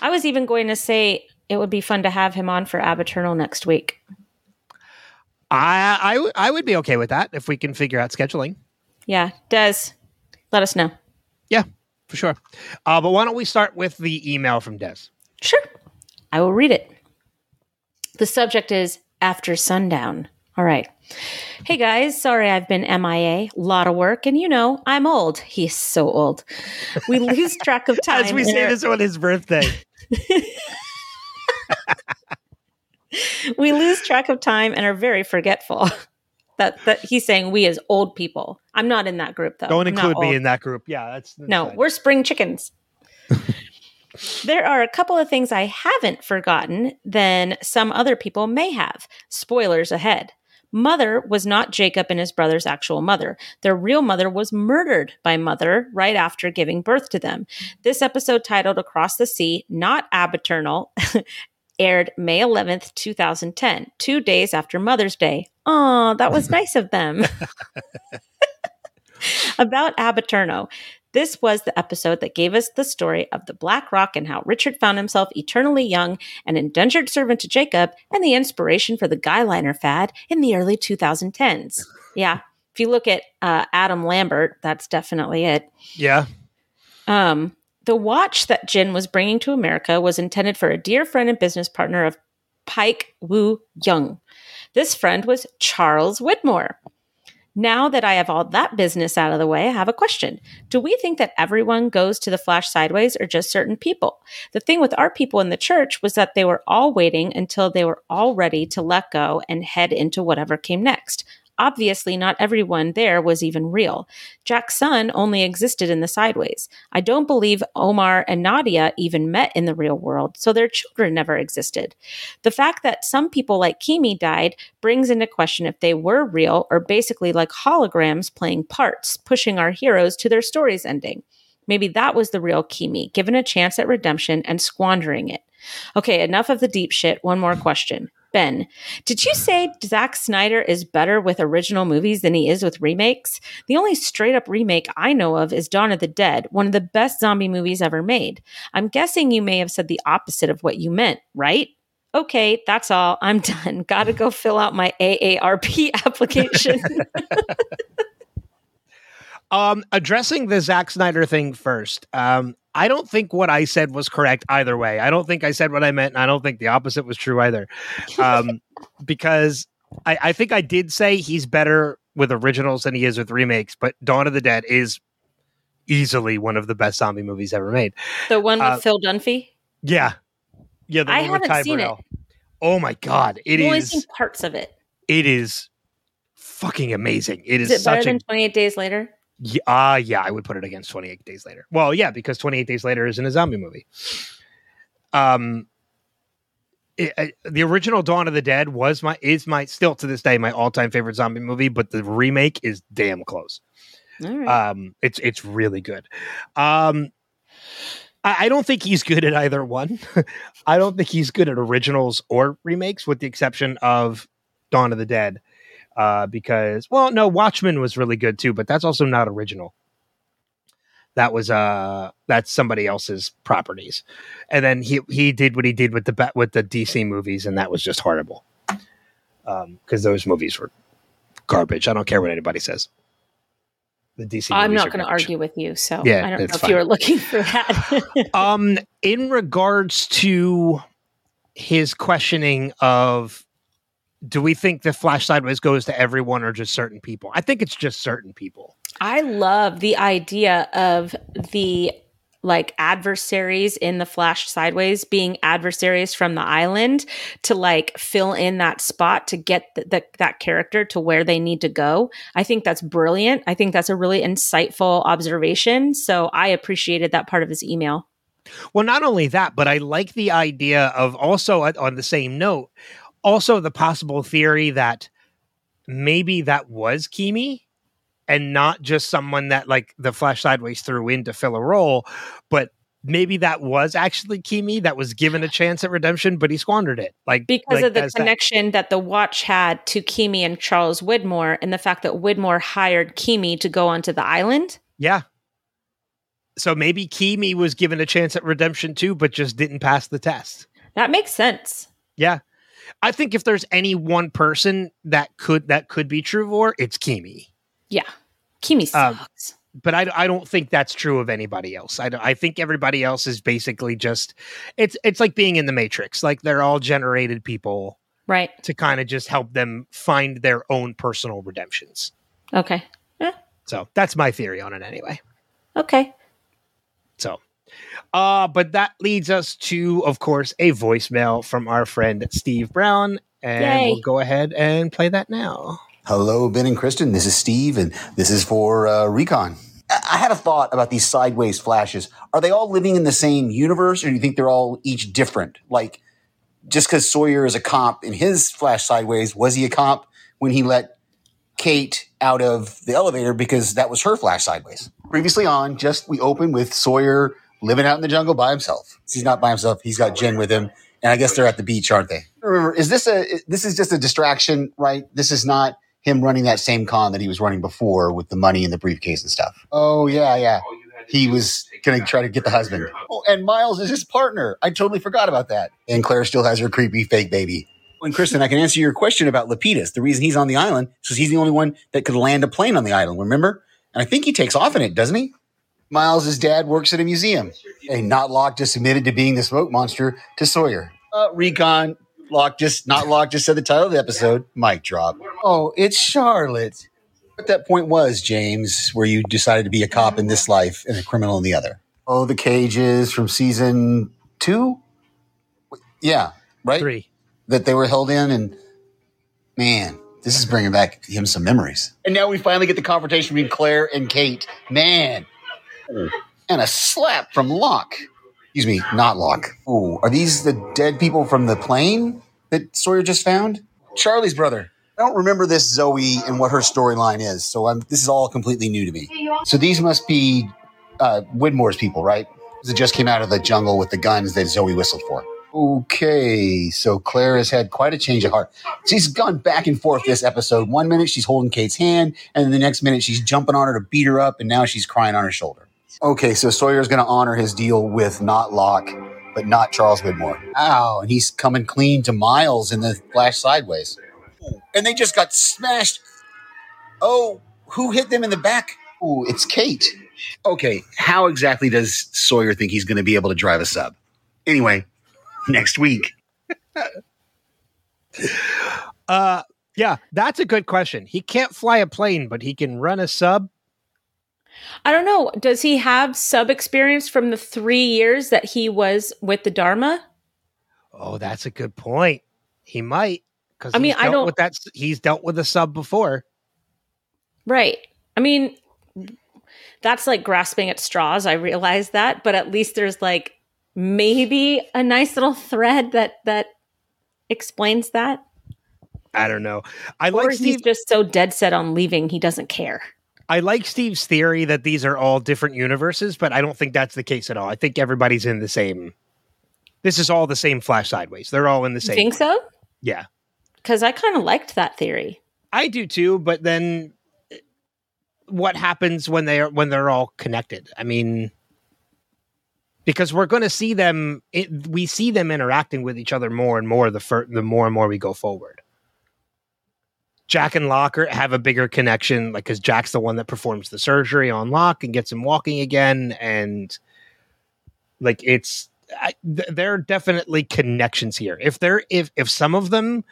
I was even going to say it would be fun to have him on for Ab Aeterno next week. I, I would be okay with that if we can figure out scheduling. Yeah, Dez, let us know. Yeah, for sure. Uh, but why don't we start with the email from Dez? Sure. I will read it. The subject is After Sundown. All right. Hey guys, sorry I've been MIA. A lot of work, and you know, I'm old. He's so old. We lose track of time. As we say this on his birthday. we lose track of time and are very forgetful. that that he's saying we as old people. I'm not in that group though. Don't I'm include me old. in that group. Yeah, that's, that's No, fine. we're spring chickens. There are a couple of things I haven't forgotten than some other people may have. Spoilers ahead. Mother was not Jacob and his brother's actual mother. Their real mother was murdered by mother right after giving birth to them. This episode, titled Across the Sea, Not Ab Aeterno, aired May 11th, 2010, two days after Mother's Day. Oh, that was nice of them. About Ab Aeterno. This was the episode that gave us the story of the Black Rock and how Richard found himself eternally young, an indentured servant to Jacob, and the inspiration for the guyliner fad in the early 2010s. Yeah, if you look at uh, Adam Lambert, that's definitely it. yeah. Um, the watch that Jin was bringing to America was intended for a dear friend and business partner of Paik Woo Young. This friend was Charles Widmore. Now that I have all that business out of the way, I have a question. Do we think that everyone goes to the flash sideways or just certain people? The thing with our people in the church was that they were all waiting until they were all ready to let go and head into whatever came next. Obviously, not everyone there was even real. Jack's son only existed in the sideways. I don't believe Omer and Nadia even met in the real world, so their children never existed. The fact that some people like Keamy died brings into question if they were real or basically like holograms playing parts, pushing our heroes to their story's ending. Maybe that was the real Keamy, given a chance at redemption and squandering it. Okay, enough of the deep shit. One more question. Ben, did you say Zack Snyder is better with original movies than he is with remakes? The only straight up remake I know of is Dawn of the Dead, one of the best zombie movies ever made. I'm guessing you may have said the opposite of what you meant, right? Okay, that's all. I'm done. Gotta go fill out my AARP application. Um, addressing the Zack Snyder thing first. Um, I don't think what I said was correct either way. I don't think I said what I meant, and I don't think the opposite was true either. Um, because I, I think I did say he's better with originals than he is with remakes, but Dawn of the Dead is easily one of the best zombie movies ever made. The one with Uh, Phil Dunphy. Yeah, yeah. The I one with haven't Ty seen it. Oh my god, it I've only is. seen parts of it. It is fucking amazing. It is, Is it better such a than Twenty Eight Days Later? Yeah, uh, yeah, I would put it against 28 Days Later. Well, yeah, because 28 Days Later isn't a zombie movie. Um, it, the original Dawn of the Dead was my is my still to this day my all time favorite zombie movie, but the remake is damn close. All right. Um, it's it's really good. Um, I, I don't think he's good at either one. I don't think he's good at originals or remakes, with the exception of Dawn of the Dead. Uh, because well, no, Watchmen was really good too, but that's also not original. That was uh that's somebody else's properties, and then he he did what he did with the with the DC movies, and that was just horrible. Um, because those movies were garbage. I don't care what anybody says. The DC. I'm not going to argue with you, so Yeah, I don't know if fine. you were looking for that. um in regards to his questioning of do we think the flash sideways goes to everyone or just certain people i think it's just certain people I love the idea of the like adversaries in the flash sideways being adversaries from the island to like fill in that spot to get the, the, that character to where they need to go. I think that's brilliant. I think that's a really insightful observation. So I appreciated that part of his email. well not only that but i like the idea of also on the same note also the possible theory that maybe that was Keamy and not just someone that like the flash sideways threw in to fill a role but maybe that was actually Keamy that was given a chance at redemption but he squandered it like because like, of the as that- connection that. the watch had to Keamy and Charles Widmore and the fact that Widmore hired Keamy to go onto the island. Yeah. So maybe Keamy was given a chance at redemption too, but just didn't pass the test. That makes sense. Yeah. I think if there's any one person that could that could be Truvor, it's Keamy. Yeah. Keamy Um, sucks. But I, I don't think that's true of anybody else. I, I think everybody else is basically just it's it's like being in the Matrix. Like they're all generated people right. to kind of just help them find their own personal redemptions. Okay. So that's my theory on it anyway. Okay. So, uh, but that leads us to, of course, a voicemail from our friend Steve Brown. And Yay. we'll go ahead and play that now. Hello, Ben and Kristin. This is Steve, and this is for uh, Recon. I I had a thought about these sideways flashes. Are they all living in the same universe, or do you think they're all each different? Like, just because Sawyer is a comp in his flash sideways, was he a comp when he let Kate out of the elevator because that was her flash sideways? Previously on, just we open with Sawyer living out in the jungle by himself. He's not by himself. He's got Jin with him, and I guess they're at the beach, aren't they? Remember, is this a this is just a distraction, right? This is not him running that same con that he was running before with the money and the briefcase and stuff. Oh yeah, yeah. He was gonna try to get the husband. Oh, and Miles is his partner. I totally forgot about that. And Claire still has her creepy fake baby. And Kristin, I can answer your question about Lapidus. The reason he's on the island is because he's the only one that could land a plane on the island. Remember? And I think he takes off in it, doesn't he? Miles' dad works at a museum. And not Locke just admitted to being the smoke monster to Sawyer. Uh, Recon, Locke just, not Locke just said the title of the episode. Mic drop. Oh, it's Charlotte. What that point was, James, where you decided to be a cop in this life and a criminal in the other. Oh, the cages from season two? Yeah, right? Three. That they were held in. And man, this is bringing back him some memories. And now we finally get the confrontation between Claire and Kate. Man. And a slap from Locke. Excuse me, not Locke. Ooh, are these the dead people from the plane that Sawyer just found? Charlie's brother. I don't remember this Zoe and what her storyline is, so I'm, this is all completely new to me. So these must be uh, Widmore's people, right? They just came out of the jungle with the guns that Zoe whistled for. Okay, so Claire has had quite a change of heart. She's gone back and forth this episode. One minute she's holding Kate's hand, and then the next minute she's jumping on her to beat her up, and now she's crying on her shoulder. Okay, so Sawyer's going to honor his deal with not Locke, but not Charles Widmore. Ow, and he's coming clean to Miles in the flash sideways. And they just got smashed. Oh, who hit them in the back? Oh, it's Kate. Okay, how exactly does Sawyer think he's going to be able to drive a sub? Anyway, next week. Uh, yeah, that's a good question. He can't fly a plane, but he can run a sub. I don't know. Does he have sub experience from the three years that he was with the Dharma? Oh, that's a good point. He might because I mean, I don't- with that. He's dealt with a sub before. Right. I mean, that's like grasping at straws. I realize that, but at least there's like maybe a nice little thread that that explains that. I don't know. I Or like he's Steve. just so dead set on leaving, he doesn't care. I like Steve's theory that these are all different universes, but I don't think that's the case at all. I think everybody's in the same. This is all the same Flash Sideways. They're all in the You same. think so? Yeah, Because I kind of liked that theory. I do too. But then, eh, what happens when they are when they're all connected? I mean, because we're going to see them. It, we see them interacting with each other more and more. The fir- the more and more we go forward. Jack and Locker have a bigger connection, like because Jack's the one that performs the surgery on Locke and gets him walking again, and like it's I, th- there are definitely connections here. If there if if some of them,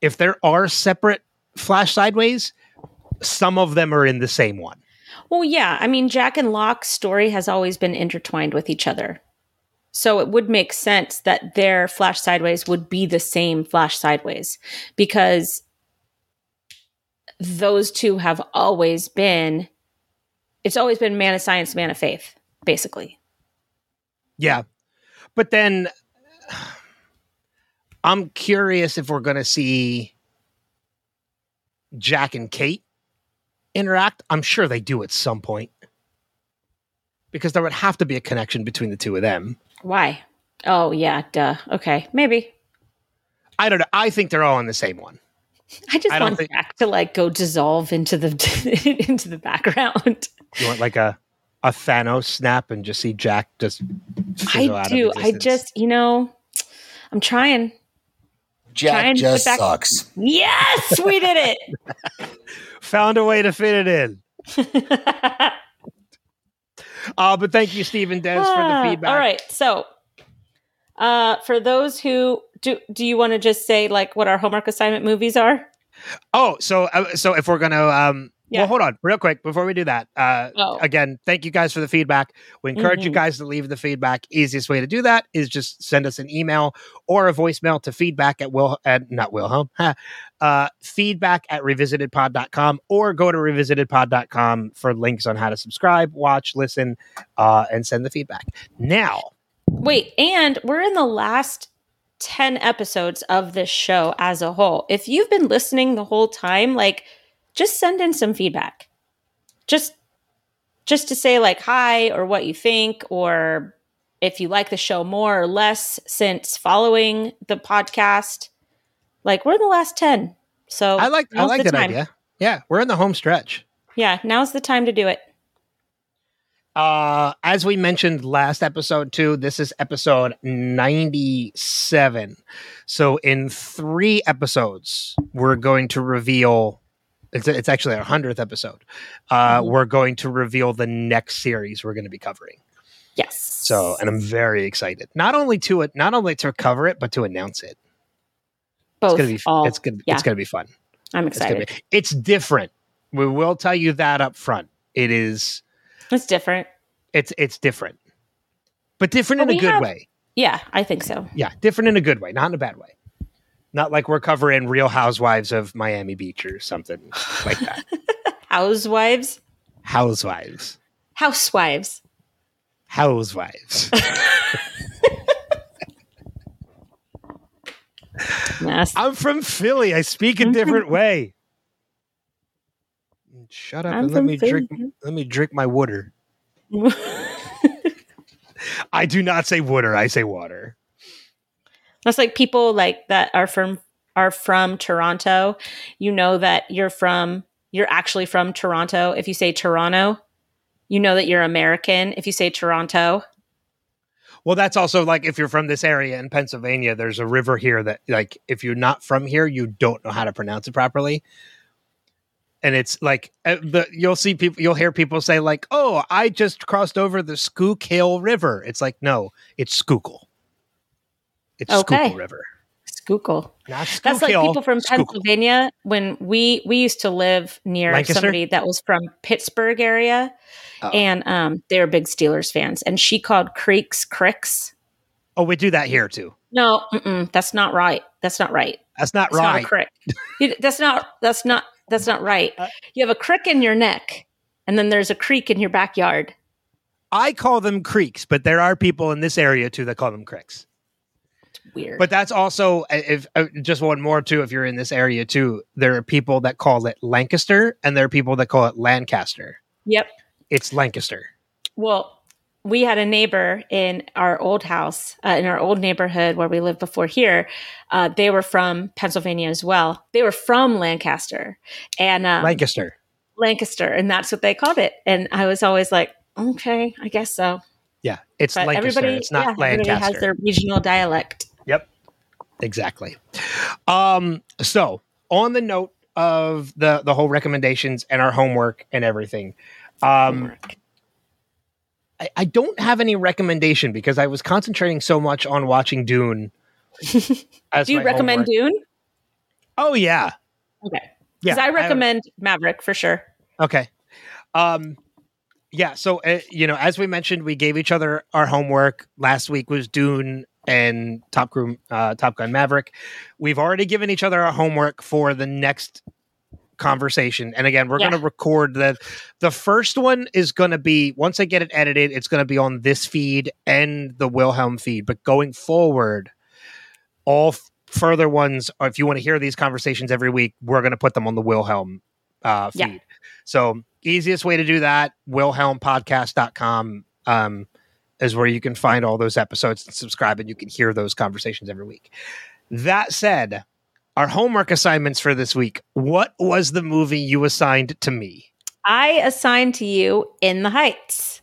if there are separate Flash Sideways, some of them are in the same one. Well, yeah. I mean, Jack and Locke's story has always been intertwined with each other. So it would make sense that their Flash Sideways would be the same Flash Sideways because those two have always been, it's always been man of science, man of faith, basically. Yeah, but then I'm curious if we're going to see Jack and Kate interact. I'm sure they do at some point because there would have to be a connection between the two of them. Why? Oh, yeah, duh. Okay, maybe. I don't know. I think they're all in the same one. I just I want think- Jack to like go dissolve into the into the background. You want like a a Thanos snap and just see Jack just. I out of do. I just, you know, I'm trying. Jack Trying to just get back- sucks. Yes, we did it. found a way to fit it in. Uh, but thank you, Stephen Des, for the Ah, feedback. All right. So, uh, for those who do, do you want to just say like what our homework assignment movies are? Oh, so uh, so if we're gonna um Yeah. well hold on real quick before we do that. Uh Oh. again, thank you guys for the feedback. We encourage you Mhm. guys to leave the feedback. Easiest way to do that is just send us an email or a voicemail to feedback at will at not Wilhelm. huh, uh feedback at revisitedpod.com or go to revisitedpod.com for links on how to subscribe, watch, listen, uh, and send the feedback. Now, Wait, and we're in the last 10 episodes of this show as a whole. If you've been listening the whole time, like just send in some feedback. Just just to say like hi or what you think or if you like the show more or less since following the podcast. Like we're in the last 10. So I like I like that time. idea. Yeah, we're in the home stretch. Yeah, now's the time to do it. Uh, as we mentioned last episode too, this is episode 97. So in three episodes, we're going to reveal it's, it's actually our 100th episode. Uh, Mhm. We're going to reveal the next series we're going to be covering. Yes. So, and I'm very excited. Not only to it, not only to cover it, but to announce it. both It's gonna be. all, it's gonna. yeah. It's gonna be fun. I'm It's excited. be. It's different. We will tell you that up front. It is. It's different. It's it's different, but different But in a good have- way. Yeah, I think so. Yeah, different in a good way, not in a bad way. Not like we're covering Real Housewives of Miami Beach or something like that. Housewives, Housewives. housewives. Housewives. I'm from Philly. I speak a different way. Shut up I'm and let me drink let me drink my water. I do not say water, I say water. That's like people like that are from are from Toronto. You know that you're from you're actually from Toronto. If you say Toronto, you know that you're American. If you say Toronto, Well, that's also like if you're from this area in Pennsylvania, there's a river here that like if you're not from here, you don't know how to pronounce it properly. And it's like uh, the you'll see people you'll hear people say like, "Oh, I just crossed over the Schuylkill River." It's like, "No, it's Schuylkill." It's Okay. Schuylkill River. Schuylkill. Not That's like people from Schuylkill. Pennsylvania. When we we used to live near Lancaster? somebody that was from Pittsburgh area, Oh. and um, they were big Steelers fans, and she called creeks cricks. Oh, we do that here too. No, mm-mm, that's not right. That's not right. That's not That's not right. a crick. That's not. That's not. That's not right. Uh, You have a crick in your neck, and then there's a creek in your backyard. I call them creeks, but there are people in this area too that call them cricks. It's weird. But that's also if uh, just one more too. If you're in this area too, there are people that call it Lancaster, and there are people that call it Lancaster. yep. It's Lancaster. Well, we had a neighbor in our old house, uh, in our old neighborhood where we lived before here. Uh, they were from Pennsylvania as well. They were from Lancaster and um, Lancaster. Lancaster, and that's what they called it. And I was always like, okay, I guess so. Yeah, it's But Lancaster. everybody, It's not yeah, everybody has their regional dialect. Yep. Exactly. Um, so on the note of the the whole recommendations and our homework and everything, um, I, I don't have any recommendation because I was concentrating so much on watching Dune. Do you recommend homework. Dune? Oh yeah, Okay. yeah. Because I recommend Maverick for sure. Okay. Um yeah, so uh, you know, as we mentioned, we gave each other our homework. Last week was Dune and Top Gun uh, Top Gun Maverick. We've already given each other our homework for the next conversation. And again, we're Yeah. going to record the the first one is going to be once I get it edited, it's going to be on this feed and the Wilhelm feed. But going forward, all f- further ones, if you want to hear these conversations every week, we're going to put them on the Wilhelm uh, feed. Yeah. So easiest way to do that, wilhelmpodcast.com um, is where you can find all those episodes and subscribe and you can hear those conversations every week. That said, our homework assignments for this week. What was the movie you assigned to me? I assigned to you In the Heights.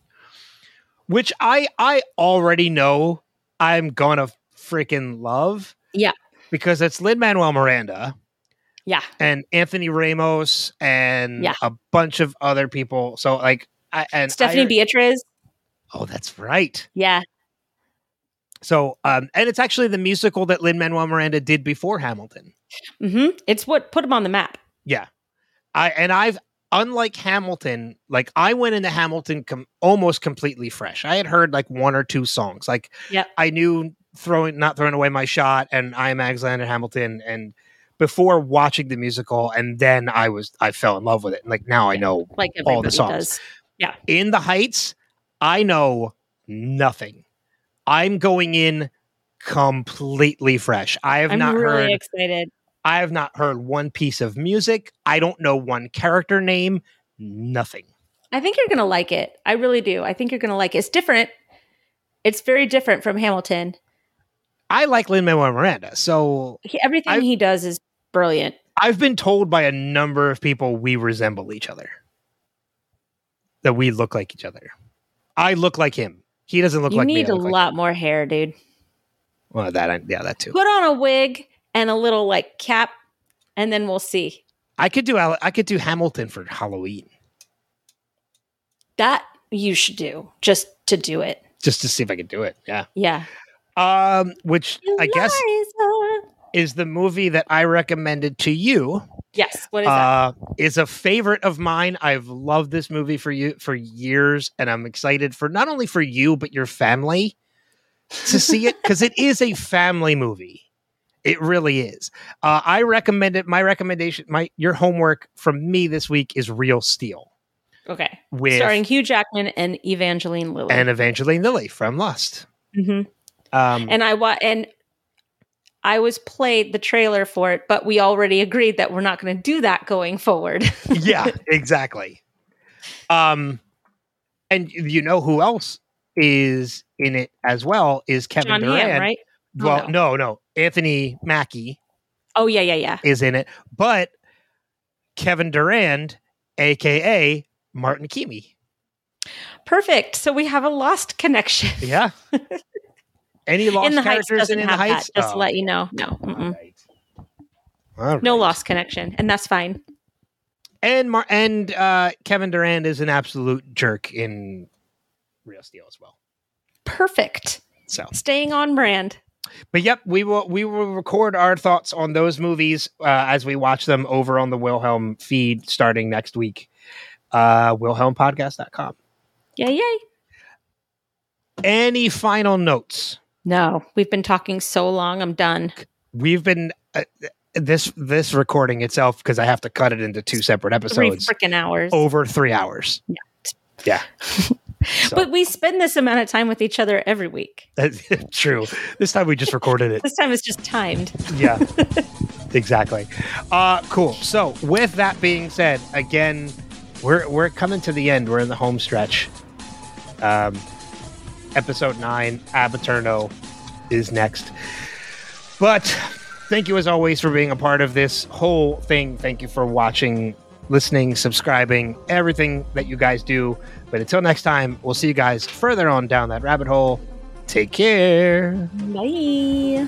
Which I I already know I'm gonna freaking love. Yeah. Because it's Lin Manuel Miranda Yeah. and Anthony Ramos and Yeah. a bunch of other people. So like I and Stephanie I, Beatriz. Oh, that's right. Yeah. So um and it's actually the musical that Lin Manuel Miranda did before Hamilton. hmm It's what put him on the map. Yeah. I and I've unlike Hamilton, like I went into Hamilton com- almost completely fresh. I had heard like one or two songs. Like Yep. I knew throwing not throwing away my shot and I am Alexander Hamilton and before watching the musical and then I was I fell in love with it. And like now I know Like All the songs. does. in the heights, I know nothing. I'm going in completely fresh. I have I'm not really heard excited. I have not heard one piece of music. I don't know one character name. Nothing. I think you're going to like it. I really do. I think you're going to like it. It's different. It's very different from Hamilton. I like Lin Manuel Miranda, so He, everything I've- he does is brilliant. I've been told by a number of people we resemble each other. That we look like each other. I look like him. He doesn't look you like me. need a like lot more hair, dude. Well, that I, yeah, that too. Put on a wig and a little like cap, and then we'll see. I could do I could do Hamilton for Halloween That you should do just to do it. just to see if I could do it. Yeah. Yeah. Um, which I guess is the movie that I recommended to you. Yes. What is that? uh, is a favorite of mine. I've loved this movie for you for years, and I'm excited for not only for you but your family to see it because it is a family movie. It really is. Uh, I recommend it. My recommendation, my your homework from me this week is Real Steel Okay. with Starring Hugh Jackman and Evangeline Lilly. and Evangeline Lilly from Lost. Mhm. Um, And I wa- and I was played the trailer for it, but we already agreed that we're not going to do that going forward. yeah, exactly. Um, and you know who else is in it as well is Kevin John Durant. Hamm, right? Oh, Well, no, no. Anthony Mackie Oh yeah, yeah, yeah. is in it, but Kevin Durand, aka Martin Keamy. Perfect. So we have a lost connection. Yeah. Any lost in the Heights characters in, in the Heights? that. Just to Oh, let you know. No, right. No lost connection, and that's fine. And Mar- and uh, Kevin Durand is an absolute jerk in Real Steel as well. Perfect. So Staying on brand. but yep, we will we will record our thoughts on those movies uh, as we watch them over on the Wilhelm feed starting next week. Uh, WilhelmPodcast.com. Yay, yay. Any final notes? No, we've been talking so long. I'm done. We've been uh, this this recording itself because I have to cut it into two separate Three episodes freaking hours. over three hours. Yeah. Yeah. So- But we spend this amount of time with each other every week. True. This time we just recorded it. This time it's just timed. Yeah. exactly. Uh cool. So with that being said, again, we're we're coming to the end. We're in the home stretch. Um episode nine, Ab Aeterno is next. But thank you as always for being a part of this whole thing. Thank you for watching, listening, subscribing, everything that you guys do. But until next time, we'll see you guys further on down that rabbit hole. Take care. Bye.